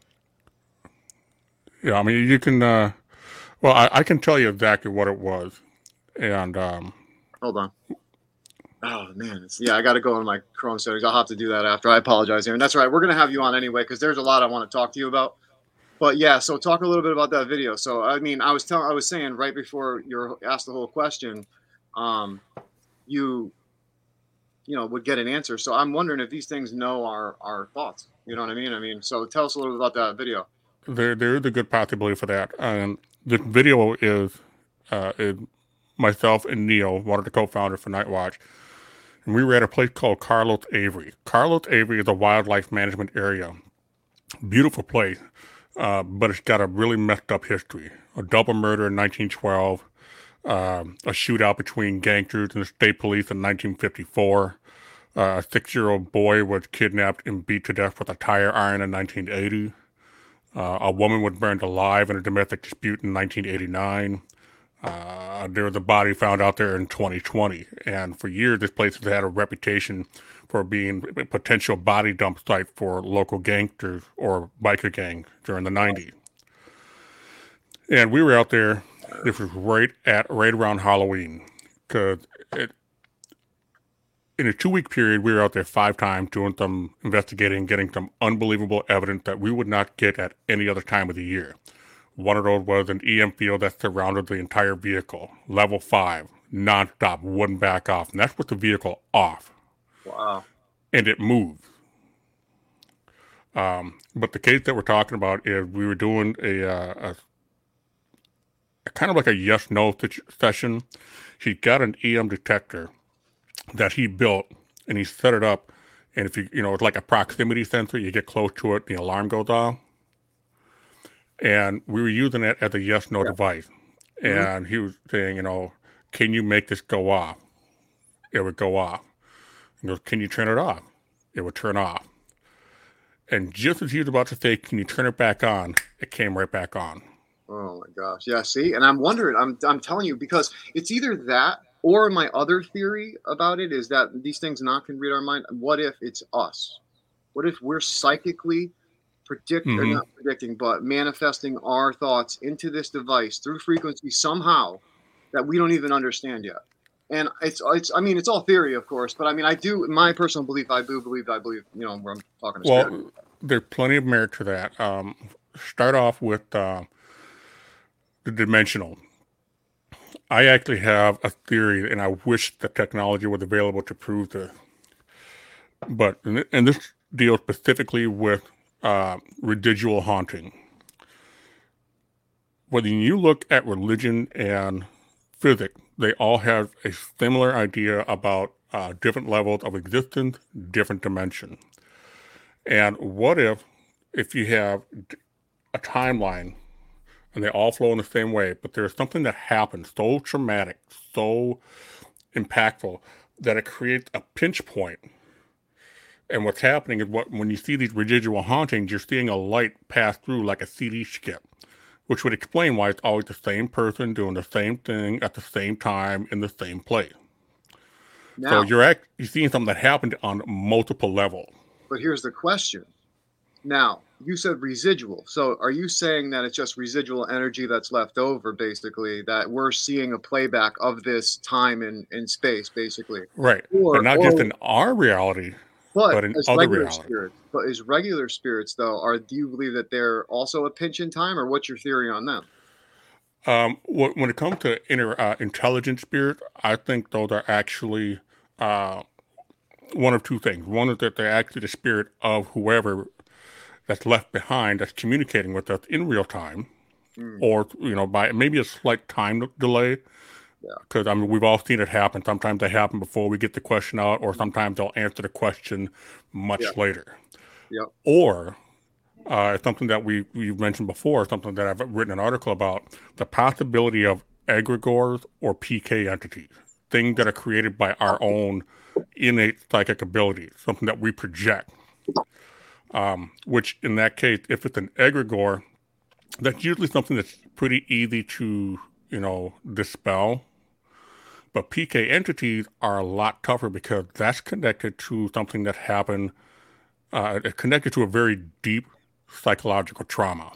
Yeah, I mean, you can. Uh, well, I, I can tell you exactly what it was, and um, hold on. Oh man, yeah, I got to go on my Chrome settings. I'll have to do that after. I apologize, Aaron. That's right. We're gonna have you on anyway because there's a lot I want to talk to you about. But yeah, so talk a little bit about that video. So I mean, I was telling, I was saying right before you asked the whole question, um, you, you know, would get an answer. So I'm wondering if these things know our our thoughts. You know what I mean? I mean, so tell us a little bit about that video. There, there's a good possibility for that. And the video is, uh, is myself and Neil, one of the co-founders for Nightwatch and we were at a place called Carlos Avery. Carlos Avery is a wildlife management area. Beautiful place, uh, but it's got a really messed up history. A double murder in 1912, uh, a shootout between gangsters and the state police in 1954. Uh, a six-year-old boy was kidnapped and beat to death with a tire iron in 1980. Uh, a woman was burned alive in a domestic dispute in 1989. Uh, there was a body found out there in 2020, and for years this place has had a reputation for being a potential body dump site for local gangsters or biker gang during the 90s. And we were out there. This was right at right around Halloween, because in a two week period we were out there five times doing some investigating, getting some unbelievable evidence that we would not get at any other time of the year. One of those was an EM field that surrounded the entire vehicle, level five, nonstop, wouldn't back off. And that's with the vehicle off. Wow. And it moved. Um, but the case that we're talking about is we were doing a, uh, a, a kind of like a yes no session. He got an EM detector that he built and he set it up. And if you, you know, it's like a proximity sensor, you get close to it, the alarm goes off and we were using it as a yes no yeah. device. Mm-hmm. And he was saying, you know, can you make this go off? It would go off. He goes, can you turn it off? It would turn off. And just as he was about to say, can you turn it back on? It came right back on. Oh my gosh. Yeah, see? And I'm wondering, I'm I'm telling you, because it's either that or my other theory about it is that these things not can read our mind. What if it's us? What if we're psychically predict mm-hmm. or not predicting, but manifesting our thoughts into this device through frequency somehow that we don't even understand yet. And it's it's I mean it's all theory, of course, but I mean I do my personal belief I do believe I believe you know where I'm talking. To well, spirit. there's plenty of merit to that. Um, start off with uh, the dimensional. I actually have a theory, and I wish the technology was available to prove this. But and this deals specifically with uh, residual haunting. Whether you look at religion and physics, they all have a similar idea about uh, different levels of existence, different dimension. And what if, if you have a timeline and they all flow in the same way, but there's something that happens so traumatic, so impactful that it creates a pinch point. And what's happening is what when you see these residual hauntings, you're seeing a light pass through like a CD skip, which would explain why it's always the same person doing the same thing at the same time in the same place. Now, so you're act, you're seeing something that happened on multiple levels. But here's the question. Now, you said residual. So are you saying that it's just residual energy that's left over, basically, that we're seeing a playback of this time and in, in space, basically? Right. Or, but not or, just in our reality, but, but in other reality. Spirits, but as regular spirits, though, are do you believe that they're also a pinch in time, or what's your theory on them? Um, when it comes to inner uh, intelligent spirit, I think those are actually uh, one of two things. One is that they're actually the spirit of whoever that's left behind that's communicating with us in real time, mm. or you know by maybe a slight time delay. Because yeah. I mean, we've all seen it happen. Sometimes they happen before we get the question out, or sometimes they'll answer the question much yeah. later. Yep. Or uh, something that we we mentioned before, something that I've written an article about, the possibility of egregores or PK entities, things that are created by our own innate psychic abilities, something that we project um, which in that case, if it's an egregore, that's usually something that's pretty easy to, you know, dispel. But PK entities are a lot tougher because that's connected to something that happened, uh, connected to a very deep psychological trauma.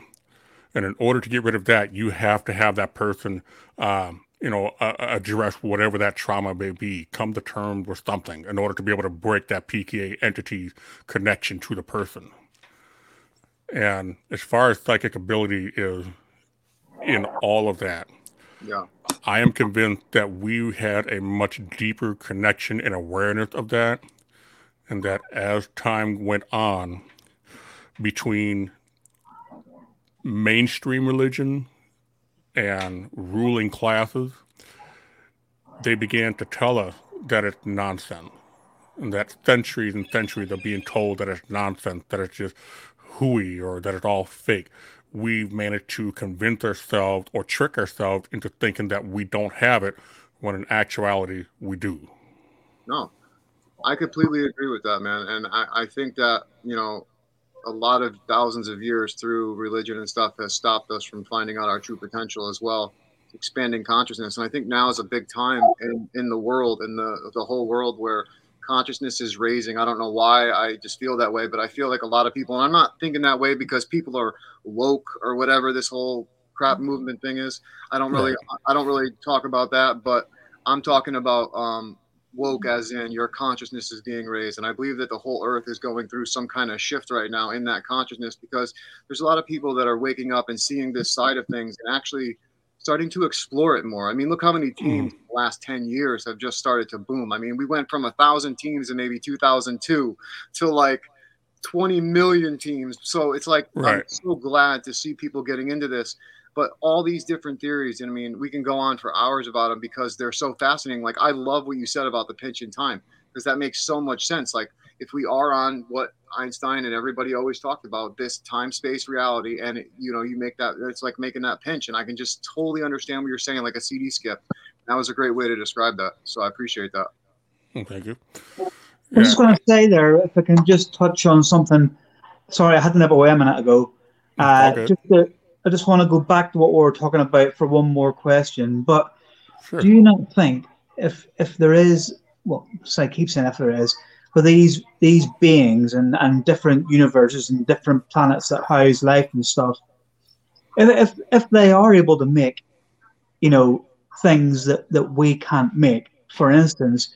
And in order to get rid of that, you have to have that person um, you know, uh, address whatever that trauma may be, come to terms with something in order to be able to break that PKA entity connection to the person. And as far as psychic ability is in all of that, yeah. I am convinced that we had a much deeper connection and awareness of that. And that as time went on between mainstream religion and ruling classes, they began to tell us that it's nonsense. And that centuries and centuries of being told that it's nonsense, that it's just hooey or that it's all fake. We've managed to convince ourselves or trick ourselves into thinking that we don't have it when in actuality we do. No, I completely agree with that, man. And I, I think that, you know, a lot of thousands of years through religion and stuff has stopped us from finding out our true potential as well expanding consciousness and i think now is a big time in, in the world in the the whole world where consciousness is raising. I don't know why i just feel that way but i feel like a lot of people and i'm not thinking that way because people are woke or whatever this whole crap movement thing is. I don't really i don't really talk about that but i'm talking about um woke as in your consciousness is being raised and i believe that the whole earth is going through some kind of shift right now in that consciousness because there's a lot of people that are waking up and seeing this side of things and actually starting to explore it more i mean look how many hmm. teams mm. the last 10 years have just started to boom i mean we went from a thousand teams in maybe 2002 to like 20 million teams so it's like right. i'm so glad to see people getting into this but all these different theories and i mean we can go on for hours about them because they're so fascinating like i love what you said about the pinch in time because that makes so much sense like if we are on what einstein and everybody always talked about this time space reality and it, you know you make that it's like making that pinch and i can just totally understand what you're saying like a cd skip that was a great way to describe that so i appreciate that thank you i'm just going to say there if i can just touch on something sorry i had to nip away a minute ago uh, okay. just to, I just want to go back to what we were talking about for one more question. But sure. do you not think if if there is, well, so I keep saying if there is, for these these beings and, and different universes and different planets that house life and stuff, if, if if they are able to make, you know, things that, that we can't make, for instance,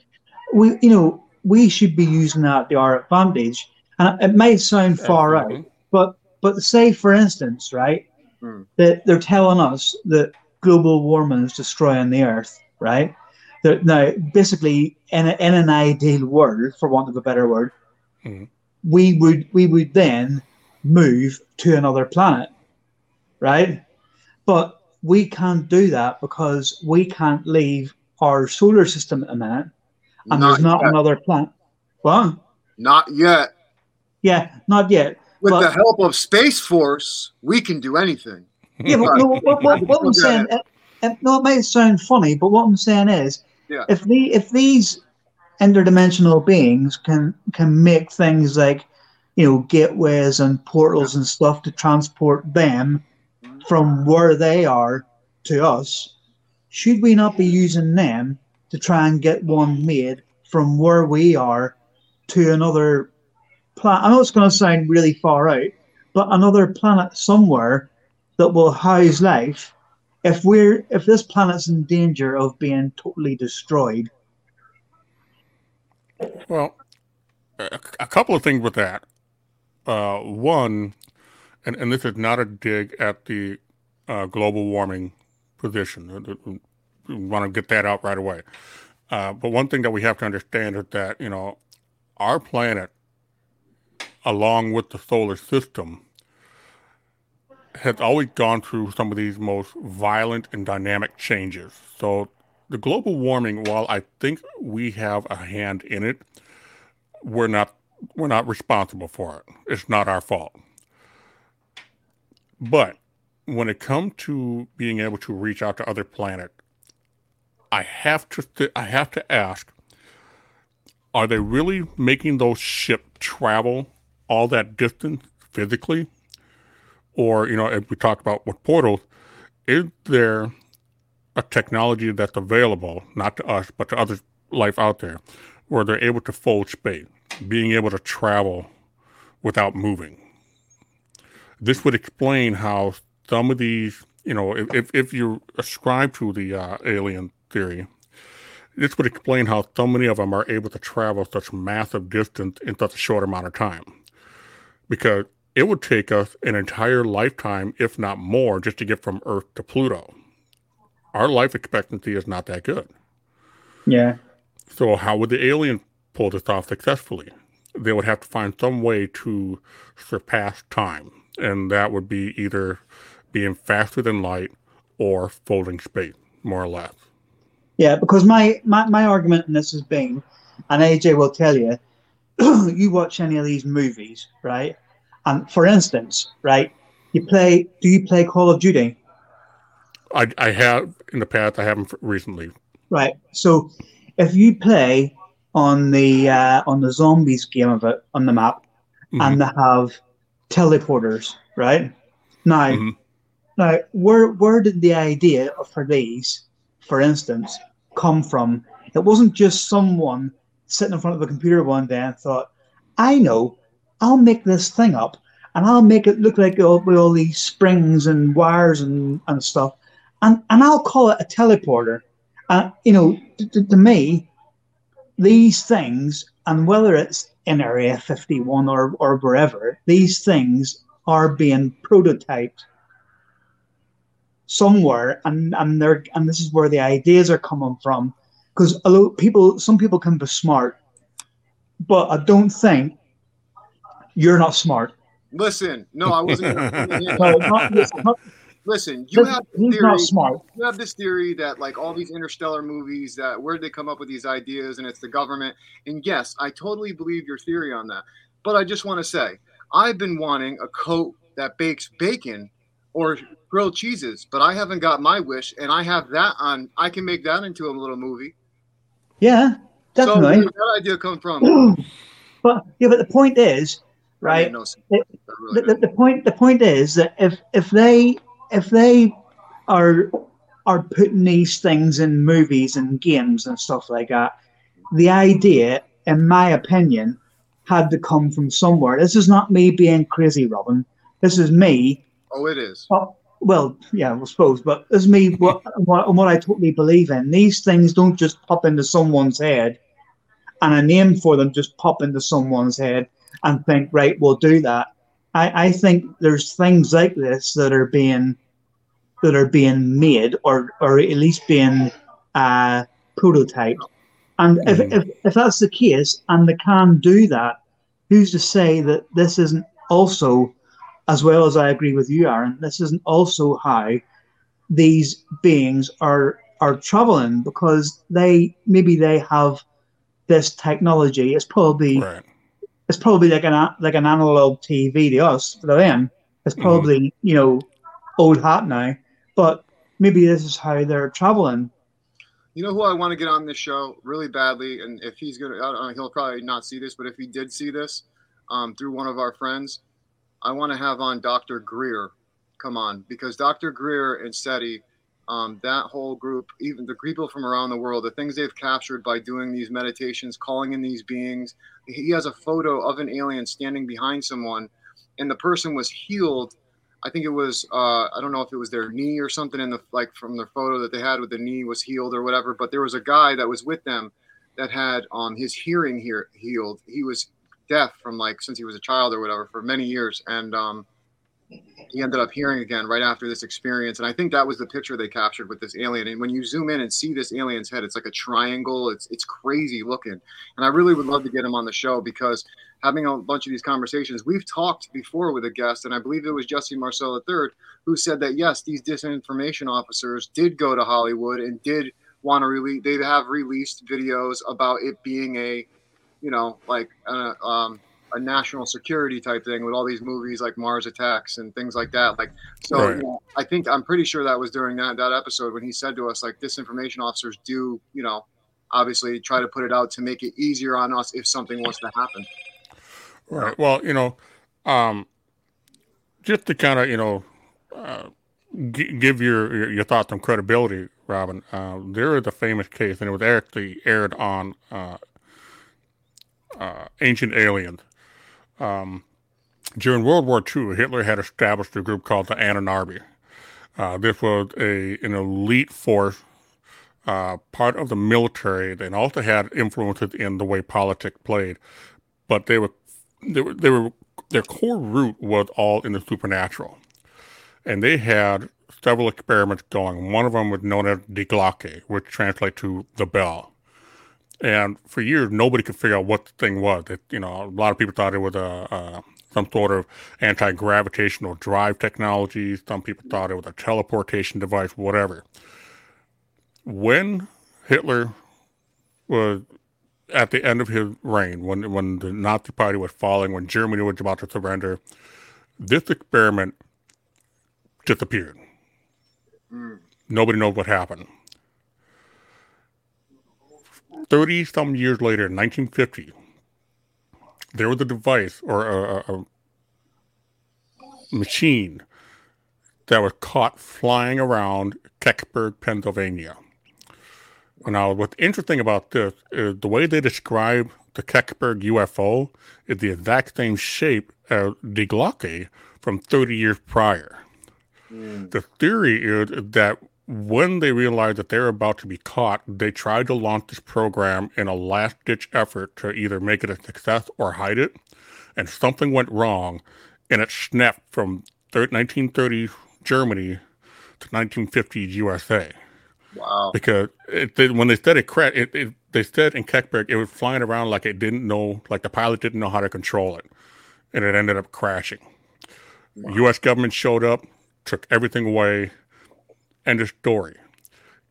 we you know, we should be using that to our advantage. And it may sound far out, but but say for instance, right, mm. that they're telling us that global warming is destroying the earth, right? They're, now, basically, in, a, in an ideal world, for want of a better word, mm. we would we would then move to another planet, right? But we can't do that because we can't leave our solar system at the minute, and Not there's not yet. another planet. What? Not yet. Yeah, not yet. With But- the help of Space Force, we can do anything. Yeah, but no, what, what, what I'm saying, uh, uh, no, it may sound funny, but what I'm saying is, If the if these interdimensional beings can can make things like, you know, gateways and portals and stuff to transport them from where they are to us, should we not be using them to try and get one made from where we are to another planet? I know it's going to sound really far out, but another planet somewhere that will house life if we're if this planet's in danger of being totally destroyed Well, a, a couple of things with that. Uh, one, and, and this is not a dig at the uh, global warming position. We want to get that out right away. Uh, but one thing that we have to understand is that, you know, our planet, along with the solar system, has always gone through some of these most violent and dynamic changes. So the global warming, while I think we have a hand in it, we're not we're not responsible for it. It's not our fault. But when it comes to being able to reach out to other planets, I have to th- I have to ask: Are they really making those ships travel all that distance physically, or you know, if we talk about with portals, is there a technology that's available, not to us, but to other life out there, where they're able to fold space, being able to travel without moving. This would explain how some of these, you know, if, if, if you ascribe to the uh, alien theory, this would explain how so many of them are able to travel such massive distance in such a short amount of time. Because it would take us an entire lifetime, if not more, just to get from Earth to Pluto our life expectancy is not that good. yeah So how would the alien pull this off successfully? They would have to find some way to surpass time, and that would be either being faster than light or folding space, more or less. yeah because my, my my argument in this has been and aj will tell you you watch any of these movies right and for instance right you play do you play call of duty I, I have in the past, I haven't recently. Right. So if you play on the uh, on the zombies game of it on the map, Mhm. and they have teleporters, right? Now, Mhm. now where where did the idea for these, for instance, come from? It wasn't just someone sitting in front of a computer one day and thought, "I know, I'll make this thing up." And I'll make it look like all, with all these springs and wires and, and stuff, and and I'll call it a teleporter. Uh, you know, to, to, to me, these things, and whether it's in Area 51 or, or wherever, these things are being prototyped somewhere, and and they're and this is where the ideas are coming from. Because although people, some people can be smart, but I don't think you're not smart. Listen, no, I wasn't. No, not, it's not, Listen, you have this he's theory. not smart. You have this theory that like all these interstellar movies that where did they come up with these ideas and it's the government. And yes, I totally believe your theory on that. But I just want to say, I've been wanting a coat that bakes bacon or grilled cheeses, but I haven't got my wish, and I have that on. I can make that into a little movie. Yeah, So where did that idea come from? but yeah, but the point is, right? No. It- really the, the, the point the point is that if if they if they are are putting these things in movies and games and stuff like that, the idea, in my opinion, had to come from somewhere. This is not me being crazy, Robin. This is me. oh, it is. Well, well yeah, I suppose, but this is me. What, what what I totally believe in. These things don't just pop into someone's head, and a name for them just pop into someone's head and think, right, we'll do that. I, I think there's things like this that are being that are being made or or at least being uh, prototyped. And if, Mhm. if if that's the case and they can do that, who's to say that this isn't also, as well as I agree with you, Aaron, this isn't also how these beings are are traveling because they maybe they have this technology. It's probably Right. It's probably like an like an analog TV to us. To them, it's Mm-hmm. probably you know old hat now. But maybe this is how they're traveling. You know who I want to get on this show really badly, and if he's gonna, I don't know, he'll probably not see this, but if he did see this um, through one of our friends, I want to have on Dr. Greer. Come on, because Dr. Greer and SETI, um, that whole group, even the people from around the world, the things they've captured by doing these meditations, calling in these beings. He has a photo of an alien standing behind someone, and the person was healed I think it was uh, I don't know if it was their knee or something in the like from the photo that they had with the knee was healed or whatever. But there was a guy that was with them that had um his hearing here healed. He was deaf from like since he was a child or whatever for many years, and um he ended up hearing again right after this experience. And I think that was the picture they captured with this alien. And when you zoom in and see this alien's head, it's like a triangle. It's it's crazy looking. And I really would love to get him on the show because having a bunch of these conversations, we've talked before with a guest, and I believe it was Jesse Marcel III, who said that yes, these disinformation officers did go to Hollywood and did want to release. They have released videos about it being a, you know, like a, um, a national security type thing with all these movies like Mars Attacks and things like that. Like, so Right. you know, I think I'm pretty sure that was during that that episode when he said to us like disinformation officers do, you know, obviously try to put it out to make it easier on us if something was to happen. Right. Well, you know, um, just to kind of, you know, uh, g- give your, your your thoughts on credibility, Robin. Uh, there is a famous case, and it was actually aired on uh, uh, Ancient Aliens. Um, during World War II, Hitler had established a group called the Ahnenerbe. Uh, this was a an elite force, uh, part of the military, and also had influences in the way politics played. But they were they were, they were their core root was all in the supernatural, and they had several experiments going. One of them was known as Die Glocke, which translates to the bell. And for years, nobody could figure out what the thing was. It, you know, a lot of people thought it was a, a some sort of anti-gravitational drive technology. Some people thought it was a teleportation device, whatever. When Hitler was at the end of his reign, when when the Nazi Party was falling, when Germany was about to surrender, this experiment disappeared. Mm. Nobody knows what happened. Thirty some years later, in 1950, there was a device or a, a, a machine that was caught flying around Kecksburg, Pennsylvania. Now, what's interesting about this is the way they describe the Kecksburg UFO is the exact same shape as the Glocke from 30 years prior. Mm. The theory is that when they realized that they were about to be caught, they tried to launch this program in a last ditch effort to either make it a success or hide it. And something went wrong, and it snapped from 1930 Germany to 1950s USA Wow. because it, they, when they said it, cra- it, it they said in Kecksburg it was flying around like it didn't know, like the pilot didn't know how to control it, and it ended up crashing. U.S. government showed up, took everything away, end of story.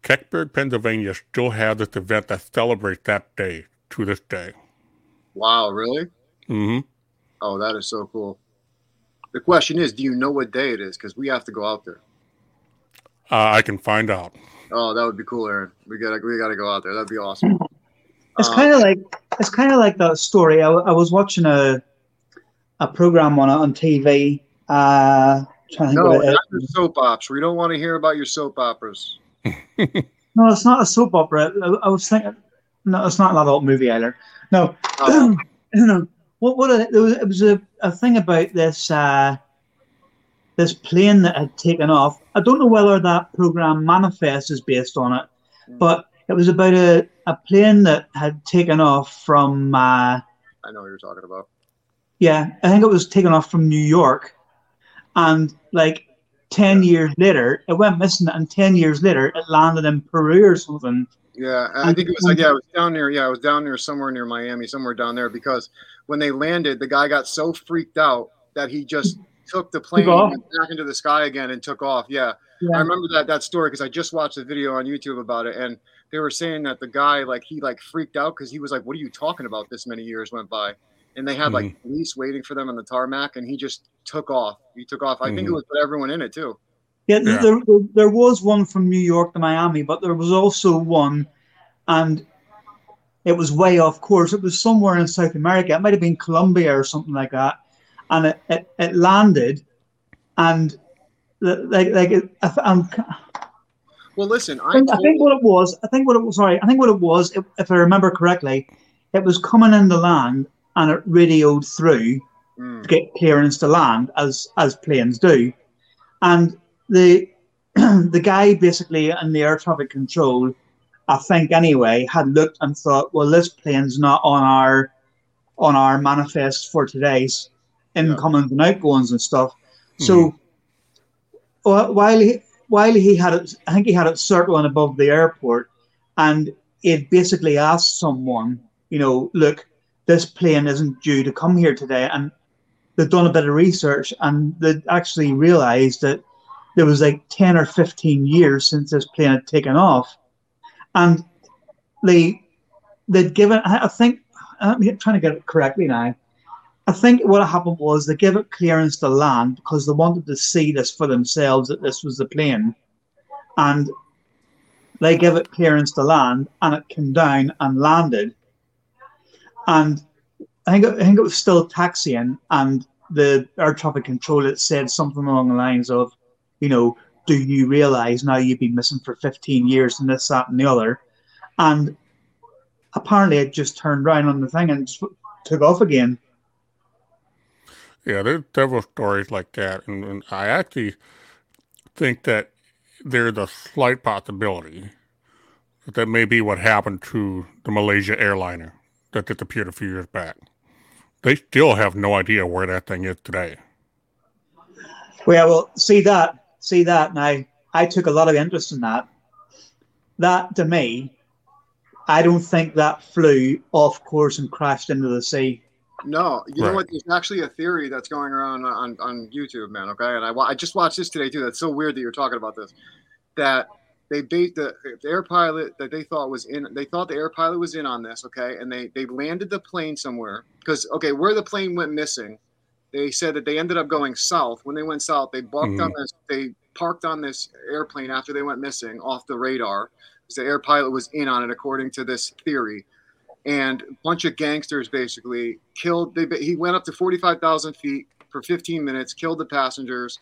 Kecksburg, Pennsylvania, still has this event that celebrates that day to this day. Wow. Really? Mm-hmm. Oh, that is so cool. The question is, do you know what day it is? Because we have to go out there. Uh, I can find out. Oh, that would be cool, Aaron. We gotta we gotta go out there. That'd be awesome. It's Uh, kind of like it's kind of like that story. I, I was watching a a program on on TV. Uh, trying no, what not your soap operas. We don't want to hear about your soap operas. No, it's not a soap opera. I, I was thinking, no, it's not an adult movie either. No, Oh, no. What? What? It was, it was a, a thing about this uh, this plane that had taken off. I don't know whether that program Manifest is based on it, but it was about a, a plane that had taken off from. Uh, I know what you're talking about. yeah, I think it was taken off from New York, and like ten years later, it went missing, and ten years later, it landed in Peru or something. Yeah, and I think it was like yeah, it was down near yeah, it was down near somewhere near Miami, somewhere down there because when they landed, the guy got so freaked out that he just took the plane off. went back into the sky again and took off. Yeah, I remember that that story because I just watched a video on YouTube about it, and they were saying that the guy like he like freaked out because he was like, "What are you talking about?" This many years went by, and they had mm-hmm. like police waiting for them on the tarmac, and he just took off. He took off. I mm-hmm. think it mm-hmm. was put everyone in it too. Yeah, yeah. There, there, there was one from New York to Miami, but there was also one, and it was way off course. It was somewhere in South America. It might have been Colombia or something like that, and it, it, it landed, and like like it, I'm, well, listen, I, think, I think what it was, I think what it was, sorry, I think what it was, if, if I remember correctly, it was coming in the land and it radioed through mm. to get clearance to land, as as planes do, and the the guy basically in the air traffic control, I think anyway, had looked and thought, well, this plane's not on our on our manifest for today's incomings and outgoings and stuff. Mm. So while he while he had it, I think he had it circling above the airport, and it basically asked someone, you know, look, this plane isn't due to come here today, and they've done a bit of research and they actually realized that there was like 10 or 15 years since this plane had taken off. And they, they'd given, I think, I'm trying to get it correctly now. I think what happened was they gave it clearance to land because they wanted to see this for themselves that this was the plane. And they gave it clearance to land and it came down and landed. And I think, I think it was still taxiing and the air traffic controller said something along the lines of, you know, do you realize now you've been missing for 15 years and this, that, and the other? And apparently it just turned around on the thing and took off again. Yeah, there's several stories like that. And, and I actually think that there's a slight possibility that that may be what happened to the Malaysia airliner that disappeared a few years back. They still have no idea where that thing is today. Well, well, see that, see that. Now, I took a lot of interest in that. That to me, I don't think that flew off course and crashed into the sea. No, you right. know what? There's actually a theory that's going around on, on YouTube, man. Okay, and I, I just watched this today too. That's so weird that you're talking about this. That they bait the, the, air pilot that they thought was in. They thought the air pilot was in on this. Okay, and they they landed the plane somewhere because okay, where the plane went missing, they said that they ended up going south. When they went south, they parked mm-hmm. on this. They parked on this airplane after they went missing off the radar because the air pilot was in on it, according to this theory and a bunch of gangsters basically killed. They he went up to forty five thousand feet for fifteen minutes, killed the passengers,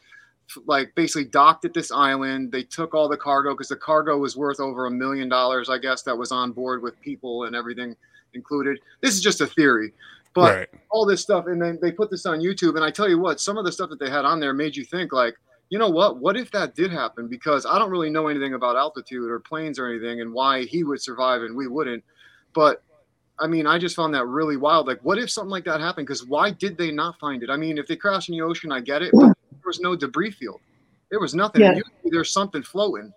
like basically docked at this island. They took all the cargo because the cargo was worth over a million dollars, I guess, that was on board with people and everything included. This is just a theory. But right. all this stuff, and then they put this on YouTube. And I tell you what, some of the stuff that they had on there made you think, like, you know what? What if that did happen? Because I don't really know anything about altitude or planes or anything, and why he would survive and we wouldn't. But I mean, I just found that really wild. Like, what if something like that happened? Because why did they not find it? I mean, if they crashed in the ocean, I get it, but was no debris field. There was nothing. Yeah. there's something floating.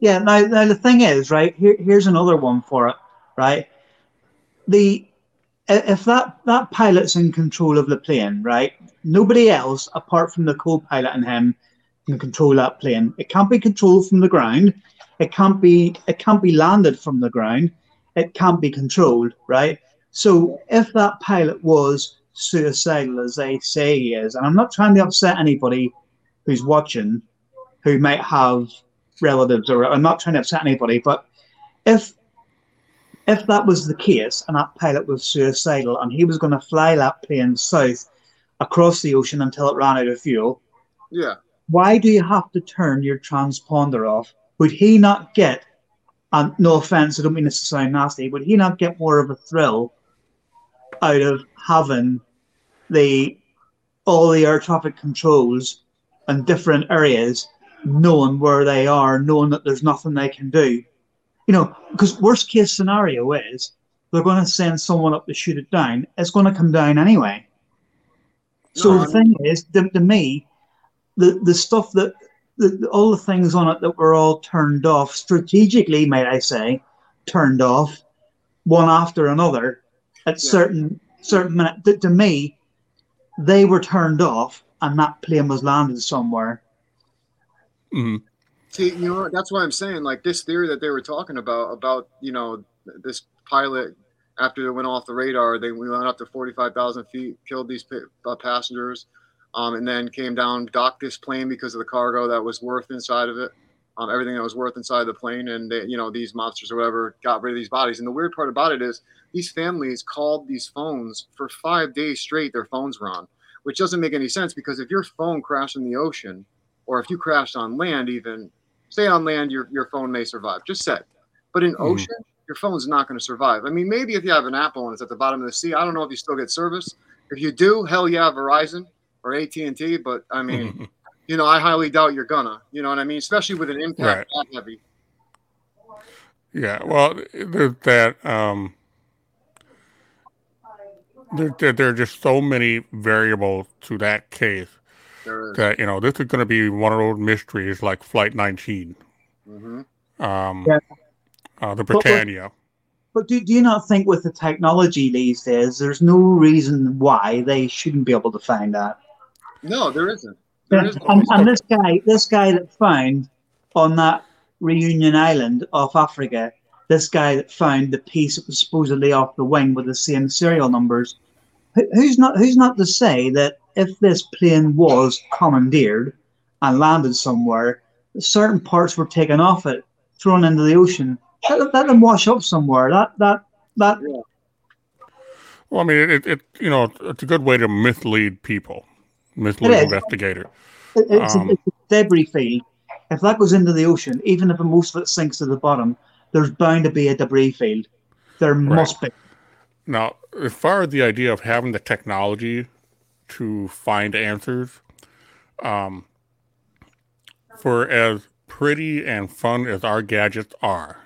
Yeah. Now, now the thing is, right? Here, here's another one for it, right? The if that that pilot's in control of the plane, right? Nobody else apart from the co-pilot and him can control that plane. It can't be controlled from the ground. It can't be it can't be landed from the ground it can't be controlled, right? So if that pilot was suicidal, as they say he is, and I'm not trying to upset anybody who's watching who might have relatives, or I'm not trying to upset anybody, but if if that was the case and that pilot was suicidal and he was going to fly that plane south across the ocean until it ran out of fuel, yeah. Why do you have to turn your transponder off? Would he not get and no offense, I don't mean this to sound nasty, would he not get more of a thrill out of having the all the air traffic controls in different areas knowing where they are, knowing that there's nothing they can do? You know, because worst case scenario is they're going to send someone up to shoot it down. It's going to come down anyway. So no, the thing is, to, to me, the, the stuff that the, all the things on it that were all turned off strategically, might I say, turned off one after another at yeah. certain certain minutes. To, to me, they were turned off, and that plane was landed somewhere. Mm-hmm. See, you know, that's why I'm saying like this theory that they were talking about about you know this pilot after they went off the radar, they went up to 45,000 feet, killed these uh, passengers, um, and then came down, docked this plane because of the cargo that was worth inside of it, um, everything that was worth inside the plane, and they, you know these monsters or whatever got rid of these bodies. And the weird part about it is these families called these phones for five days straight. Their phones were on, which doesn't make any sense because if your phone crashed in the ocean, or if you crashed on land, even say on land, your your phone may survive. Just say, but in mm. ocean your phone's not going to survive. I mean, maybe if you have an Apple and it's at the bottom of the sea, I don't know if you still get service. If you do, hell yeah, Verizon or AT and T. But I mean, you know, I highly doubt you're gonna. You know what I mean? Especially with an impact right. that heavy. Yeah, well, there's that. Um, there, there, there, are just so many variables to that case that you know this is going to be one of those mysteries like Flight 19. Mm-hmm. Um, yeah uh, the Britannia. But, but do, do you not think with the technology these days, there's no reason why they shouldn't be able to find that? No, there isn't. There isn't. And, and this guy, this guy that found on that Reunion Island off Africa, this guy that found the piece that was supposedly off the wing with the same serial numbers, who's not who's not to say that if this plane was commandeered and landed somewhere, certain parts were taken off it, thrown into the ocean, let, let them wash up somewhere. That that that. Yeah. Well, I mean, it, it you know it's a good way to mislead people, mislead investigators. It, it's, um, a, it's, a, debris field. If that goes into the ocean, even if most of it sinks to the bottom, there's bound to be a debris field. There right. must be. Now, as far as the idea of having the technology to find answers, um, for as pretty and fun as our gadgets are,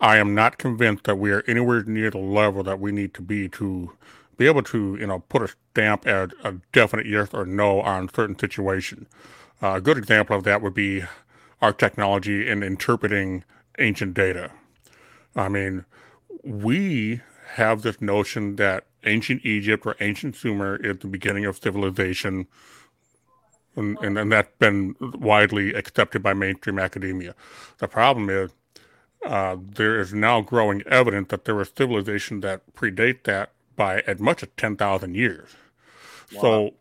I am not convinced that we are anywhere near the level that we need to be to be able to, you know, put a stamp at a definite yes or no on certain situation. Uh, a good example of that would be our technology in interpreting ancient data. I mean, we have this notion that ancient Egypt or ancient Sumer is the beginning of civilization, and, and, and that's been widely accepted by mainstream academia. The problem is uh, there is now growing evidence that there was civilization that predate that by as much as 10,000 years. Wow. So,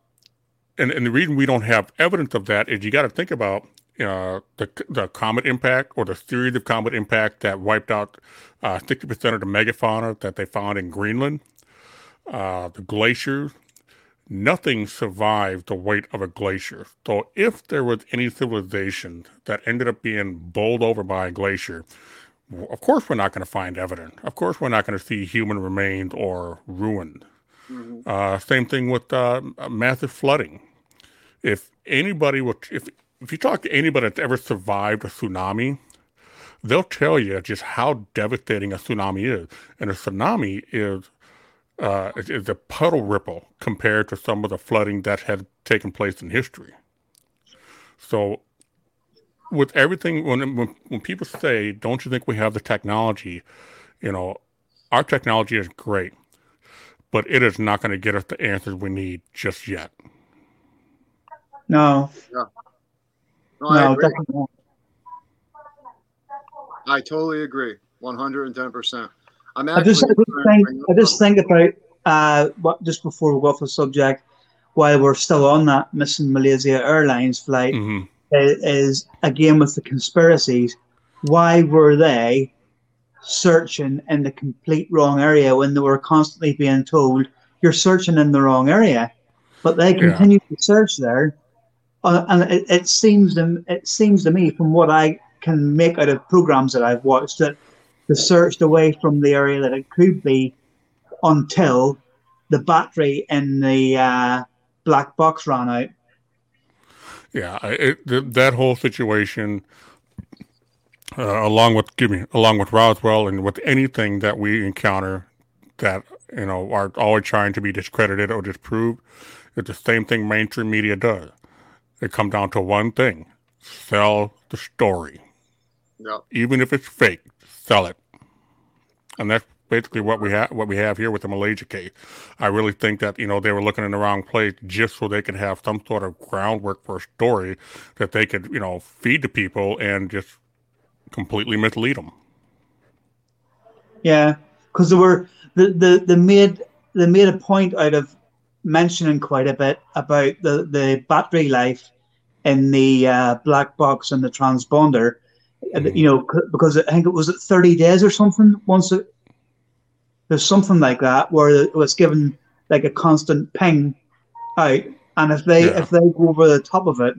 and, and the reason we don't have evidence of that is you got to think about uh, the, the comet impact or the series of comet impact that wiped out uh, 60% of the megafauna that they found in Greenland, uh, the glaciers. Nothing survived the weight of a glacier. So, if there was any civilization that ended up being bowled over by a glacier, of course we're not going to find evidence. Of course we're not going to see human remains or ruin. Mm-hmm. Uh, same thing with uh, massive flooding. If anybody would, if if you talk to anybody that's ever survived a tsunami, they'll tell you just how devastating a tsunami is. And a tsunami is uh, is a puddle ripple compared to some of the flooding that has taken place in history. So with everything when, when when people say, "Don't you think we have the technology?" You know, our technology is great, but it is not going to get us the answers we need just yet. No. Yeah. No, I, no, definitely. I totally agree, one hundred and ten percent. I'm I just, I just think I just think about uh, what just before we go off the subject, while we're still on that missing Malaysia Airlines flight. Mm-hmm is again with the conspiracies. Why were they searching in the complete wrong area when they were constantly being told you're searching in the wrong area? But they continued yeah. to search there, uh, and it, it seems to it seems to me from what I can make out of programs that I've watched that they searched away from the area that it could be until the battery in the uh, black box ran out yeah, it, that whole situation, uh, along with give me along with Roswell and with anything that we encounter that you know are always trying to be discredited or disproved, it's the same thing mainstream media does. It comes down to one thing: sell the story. Yep. Even if it's fake, sell it. And that's basically what we have what we have here with the Malaysia case. I really think that you know they were looking in the wrong place just so they could have some sort of groundwork for a story that they could you know feed to people and just completely mislead them. Yeah, because there were the, the the made they made a point out of mentioning quite a bit about the the battery life in the uh, black box and the transponder. Mm-hmm. You know, because I think it was 30 days or something. Once it, there's something like that where it was given like a constant ping out, and if they yeah. if they go over the top of it,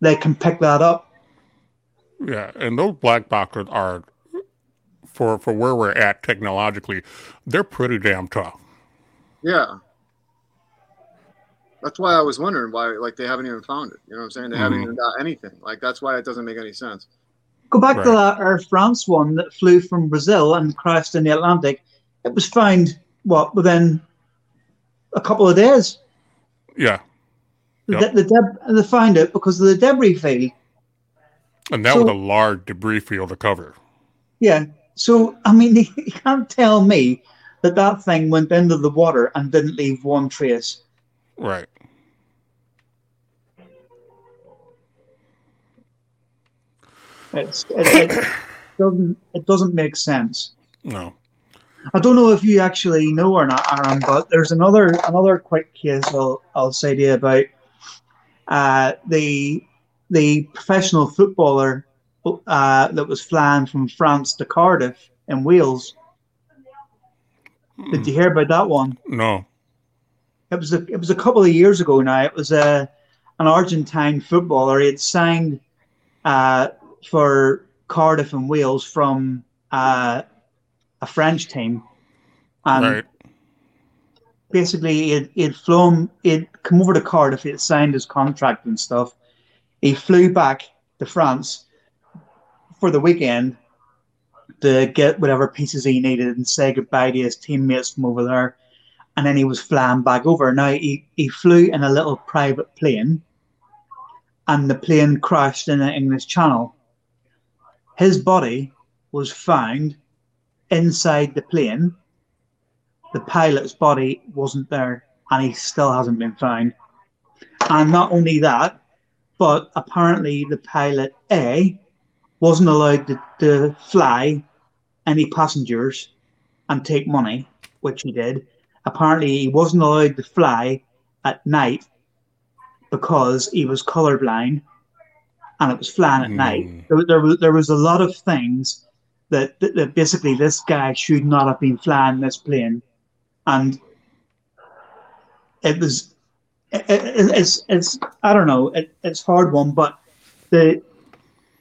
they can pick that up. Yeah, and those black boxes are for for where we're at technologically, they're pretty damn tough. Yeah. That's why I was wondering why like they haven't even found it. You know what I'm saying? They mm-hmm. haven't even got anything. Like that's why it doesn't make any sense. Go back right. to that Air France one that flew from Brazil and crashed in the Atlantic. It was found what within a couple of days. Yeah. Yep. The, the deb- they found it because of the debris field. And that so, was a large debris field to cover. Yeah. So, I mean, you can't tell me that that thing went into the water and didn't leave one trace. Right. It's, it, it doesn't it doesn't make sense. No. I don't know if you actually know or not, Aaron, but there's another another quick case I'll I'll say to you about uh, the the professional footballer uh, that was flying from France to Cardiff in Wales. Did you hear about that one? No. It was a it was a couple of years ago now. It was a an Argentine footballer. He had signed uh, for Cardiff and Wales from uh, a French team, and right. basically it had flown. He'd come over to Cardiff. It signed his contract and stuff. He flew back to France for the weekend to get whatever pieces he needed and say goodbye to his teammates from over there. And then he was flying back over. Now he, he flew in a little private plane and the plane crashed in the English Channel. His body was found inside the plane. The pilot's body wasn't there and he still hasn't been found. And not only that, but apparently the pilot A wasn't allowed to, to fly any passengers and take money, which he did. Apparently, he wasn't allowed to fly at night because he was colorblind and it was flying at mm. night. Hmm. There, there, there was a lot of things that, that, that, basically this guy should not have been flying this plane. And it was, it, it, it's, it's, I don't know, it, it's hard one, but the,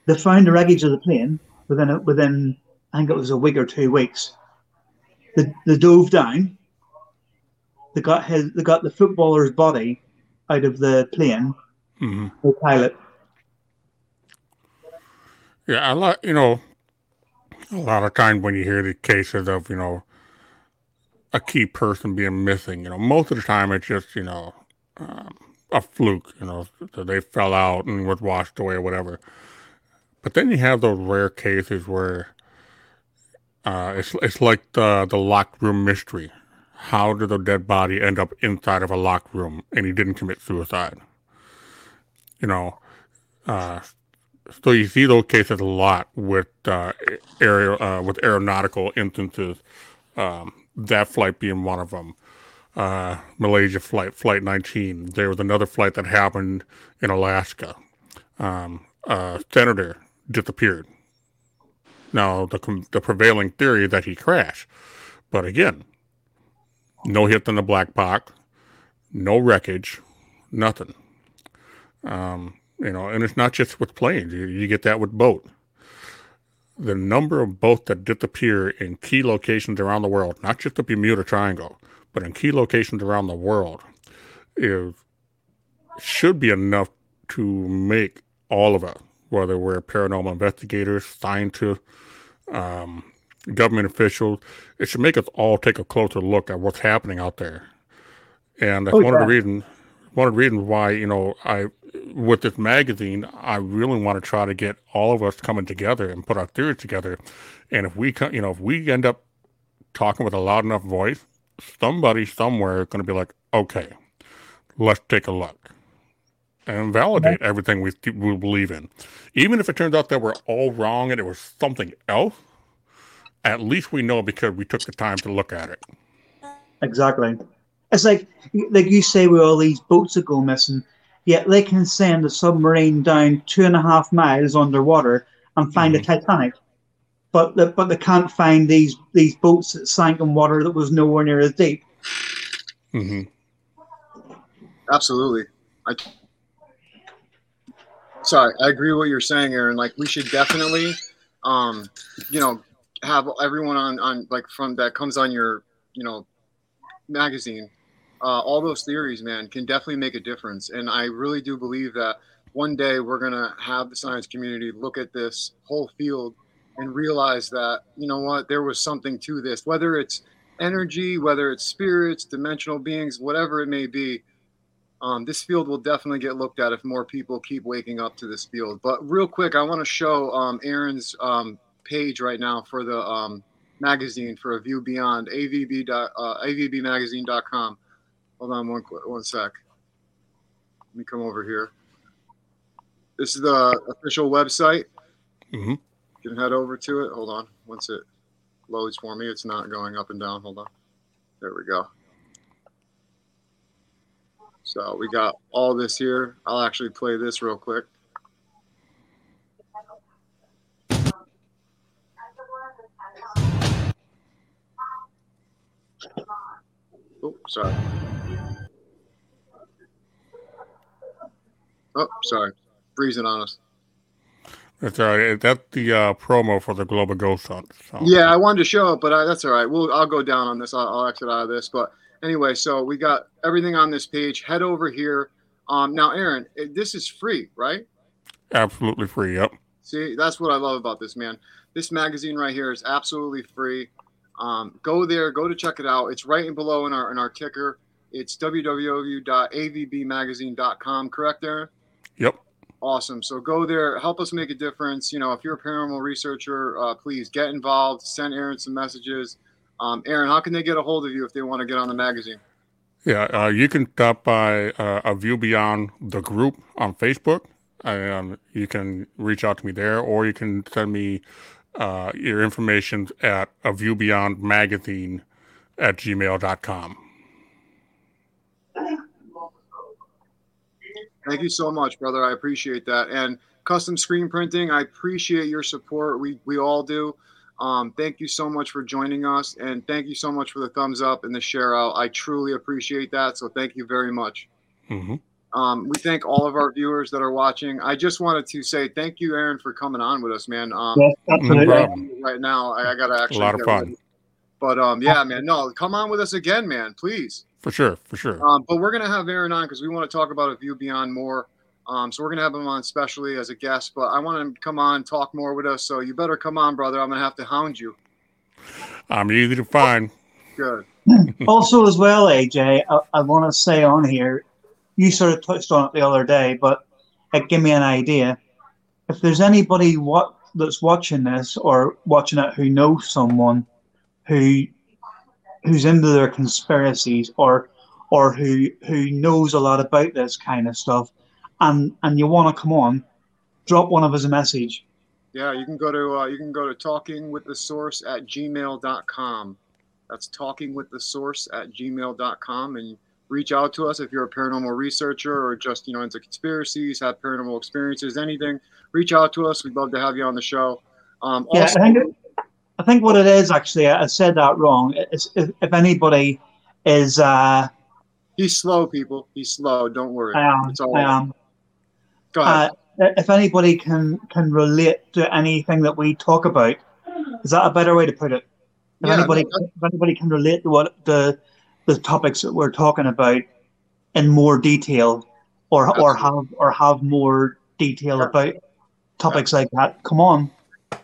they found the wreckage of the plane within a, within I think it was a week or two weeks. They, they dove down. They got his they got the footballer's body out of the plane. Mm-hmm. The pilot. Yeah, a lot. You know, a lot of times when you hear the cases of you know a key person being missing, you know, most of the time it's just you know um, a fluke. You know, they fell out and was washed away or whatever. But then you have those rare cases where uh, it's it's like the the locked room mystery. How did the dead body end up inside of a locked room and he didn't commit suicide? You know, uh, so you see those cases a lot with uh, aer- uh, with aeronautical instances. Um, that flight being one of them. Uh, Malaysia flight, flight 19. There was another flight that happened in Alaska. Um, a senator disappeared. Now, the, the prevailing theory is that he crashed. But again, no hit on the black box, no wreckage, nothing. Um, you know, and it's not just with planes. You, you get that with boat. The number of boats that disappear in key locations around the world, not just the Bermuda Triangle, but in key locations around the world, is should be enough to make all of us whether we're paranormal investigators, scientists, um, government officials. It should make us all take a closer look at what's happening out there. And that's oh, one yeah. of the reasons one of the reasons why, you know, I with this magazine, I really want to try to get all of us coming together and put our theories together. And if we, you know, if we end up talking with a loud enough voice, somebody somewhere is going to be like, okay, let's take a look and validate okay. everything we, we believe in. Even if it turns out that we're all wrong and it was something else, at least we know because we took the time to look at it. Exactly. It's like like you say with all these boats that go missing, yet they can send a submarine down two and a half miles underwater and find mm-hmm. a Titanic. But the, but they can't find these these boats that sank in water that was nowhere near as deep. Mm-hmm. Absolutely. I sorry, I agree with what you're saying, Aaron. Like we should definitely, um, you know, have everyone on on like from that comes on your, you know, magazine. Uh, all those theories, man, can definitely make a difference. And I really do believe that one day we're gonna have the science community look at this whole field and realize that you know what there was something to this, whether it's energy, whether it's spirits, dimensional beings, whatever it may be um, this field will definitely get looked at if more people keep waking up to this field. But real quick, I want to show um, Aaron's um, page right now for the um, magazine for a view beyond avb uh, avbmagazine.com. Hold on one one sec. Let me come over here. This is the official website. Mm-hmm. You can head over to it. Hold on. Once it loads for me, it's not going up and down. Hold on. There we go. So we got all this here. I'll actually play this real quick. Oh, sorry. Oh, sorry. Freezing on us. That's all right. That's the uh, promo for the Global Ghost Hunt. So. Yeah, I wanted to show it, but I, that's all right. We'll I'll go down on this. I'll, I'll exit out of this, but anyway, so we got everything on this page. Head over here. Um, now, Aaron, this is free, right? Absolutely free. Yep. See, that's what I love about this, man. This magazine right here is absolutely free. Um, go there, go to check it out. It's right in below in our in our ticker. It's www.avbmagazine.com. Correct, Aaron? Yep. Awesome. So go there, help us make a difference. You know, if you're a paranormal researcher, uh, please get involved. Send Aaron some messages. Um, Aaron, how can they get a hold of you if they want to get on the magazine? Yeah, uh, you can stop by uh, A View Beyond the group on Facebook, and you can reach out to me there, or you can send me uh, your information at A View Beyond Magazine at gmail.com. Thank you so much, brother. I appreciate that. And custom screen printing, I appreciate your support. We we all do. Um, thank you so much for joining us, and thank you so much for the thumbs up and the share out. I truly appreciate that. So thank you very much. Mm-hmm. Um, we thank all of our viewers that are watching. I just wanted to say thank you, Aaron, for coming on with us, man. Um, yes, right now, I, I got to actually a lot of fun. Ready. But um, yeah, man, no, come on with us again, man, please. For sure, for sure. Um, but we're gonna have Aaron on because we want to talk about a view beyond more. Um, so we're gonna have him on specially as a guest, but I want him to come on, talk more with us. So you better come on, brother. I'm gonna have to hound you. I'm easy to find. Good. also, as well, AJ, I, I want to say on here, you sort of touched on it the other day, but it gave me an idea. If there's anybody what that's watching this or watching it who knows someone who who's into their conspiracies or or who who knows a lot about this kind of stuff, and and you want to come on, drop one of us a message. Yeah, you can go to uh, you can go to talking with the source at gmail.com. That's talking with the source at gmail.com and reach out to us if you're a paranormal researcher or just you know into conspiracies, have paranormal experiences, anything. Reach out to us. We'd love to have you on the show. Um, yeah, also- I, think, I think what it is actually, I said that wrong. It's, if, anybody is, uh, he's slow, people. He's slow. Don't worry. I am. I am. Go ahead. Uh, if anybody can can relate to anything that we talk about, is that a better way to put it? If yeah, anybody, if anybody can relate to what the the topics that we're talking about in more detail, or Absolutely. or have or have more detail sure. about topics like that, come on.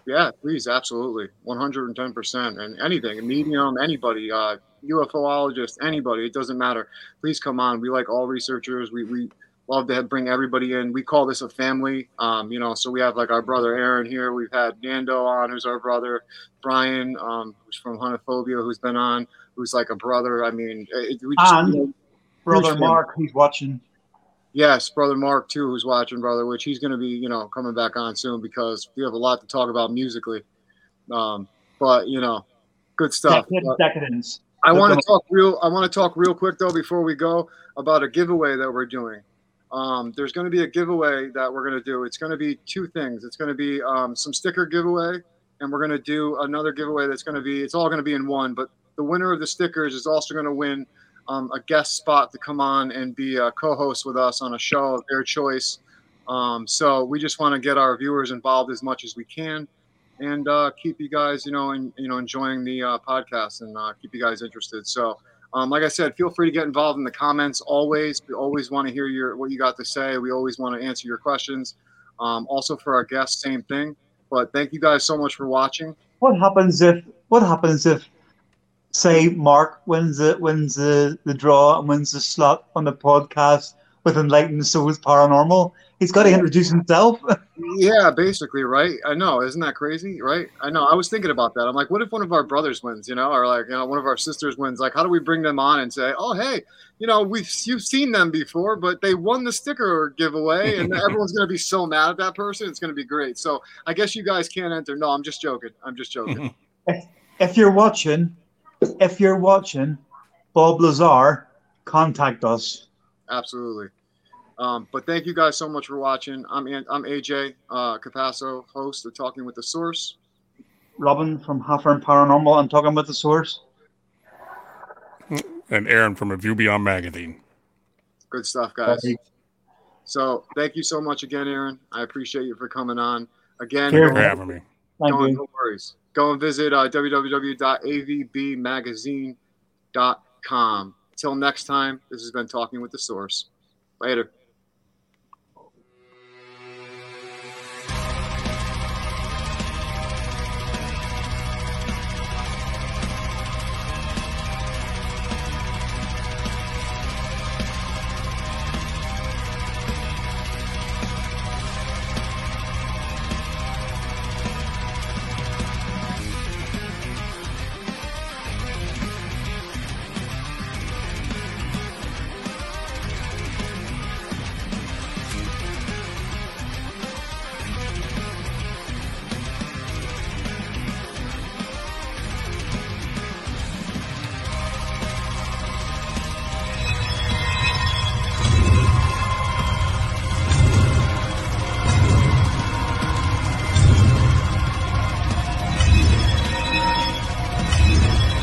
Yeah, please, absolutely, one hundred and ten percent, and anything, a medium, anybody, uh, UFOologist, anybody, it doesn't matter. Please come on. We like all researchers. We we love to bring everybody in. We call this a family. Um, you know, so we have like our brother Aaron here. We've had Nando on, who's our brother. Brian, um, who's from Hunophobia, who's been on, who's like a brother. I mean, it, we just, and you know, brother Mark, who's watching. Yes, brother Mark too, who's watching, brother, which he's going to be, you know, coming back on soon because we have a lot to talk about musically. Um, but you know, good stuff. Decadence. I want to talk real. I want to talk real quick though before we go about a giveaway that we're doing. Um, there's going to be a giveaway that we're going to do. It's going to be two things. It's going to be um, some sticker giveaway, and we're going to do another giveaway that's going to be. It's all going to be in one, but the winner of the stickers is also going to win um, a guest spot to come on and be a co-host with us on a show of their choice. Um, so we just want to get our viewers involved as much as we can, and uh, keep you guys, you know, and you know, enjoying the uh, podcast and uh, keep you guys interested. So. Um, like I said, feel free to get involved in the comments always. We always want to hear your what you got to say. We always want to answer your questions. Um, also for our guests, same thing. But thank you guys so much for watching. What happens if what happens if say Mark wins the wins the, the draw and wins the slot on the podcast with Enlightened Souls Paranormal? He's got to introduce himself. yeah, basically, right? I know, isn't that crazy, right? I know. I was thinking about that. I'm like, what if one of our brothers wins, you know, or like, you know, one of our sisters wins? Like, how do we bring them on and say, oh, hey, you know, we've you've seen them before, but they won the sticker giveaway, and everyone's gonna be so mad at that person. It's gonna be great. So I guess you guys can't enter. No, I'm just joking. I'm just joking. if, if you're watching, if you're watching, Bob Lazar, contact us. Absolutely. Um, but thank you guys so much for watching. I'm I'm AJ uh, Capasso, host of Talking with the Source. Robin from Halfern Paranormal and Talking with the Source. And Aaron from A View Beyond Magazine. Good stuff, guys. So thank you so much again, Aaron. I appreciate you for coming on. Again, Thank you for having me. Go, no worries. Go and visit uh, www.avbmagazine.com. Until next time, this has been Talking with the Source. Later.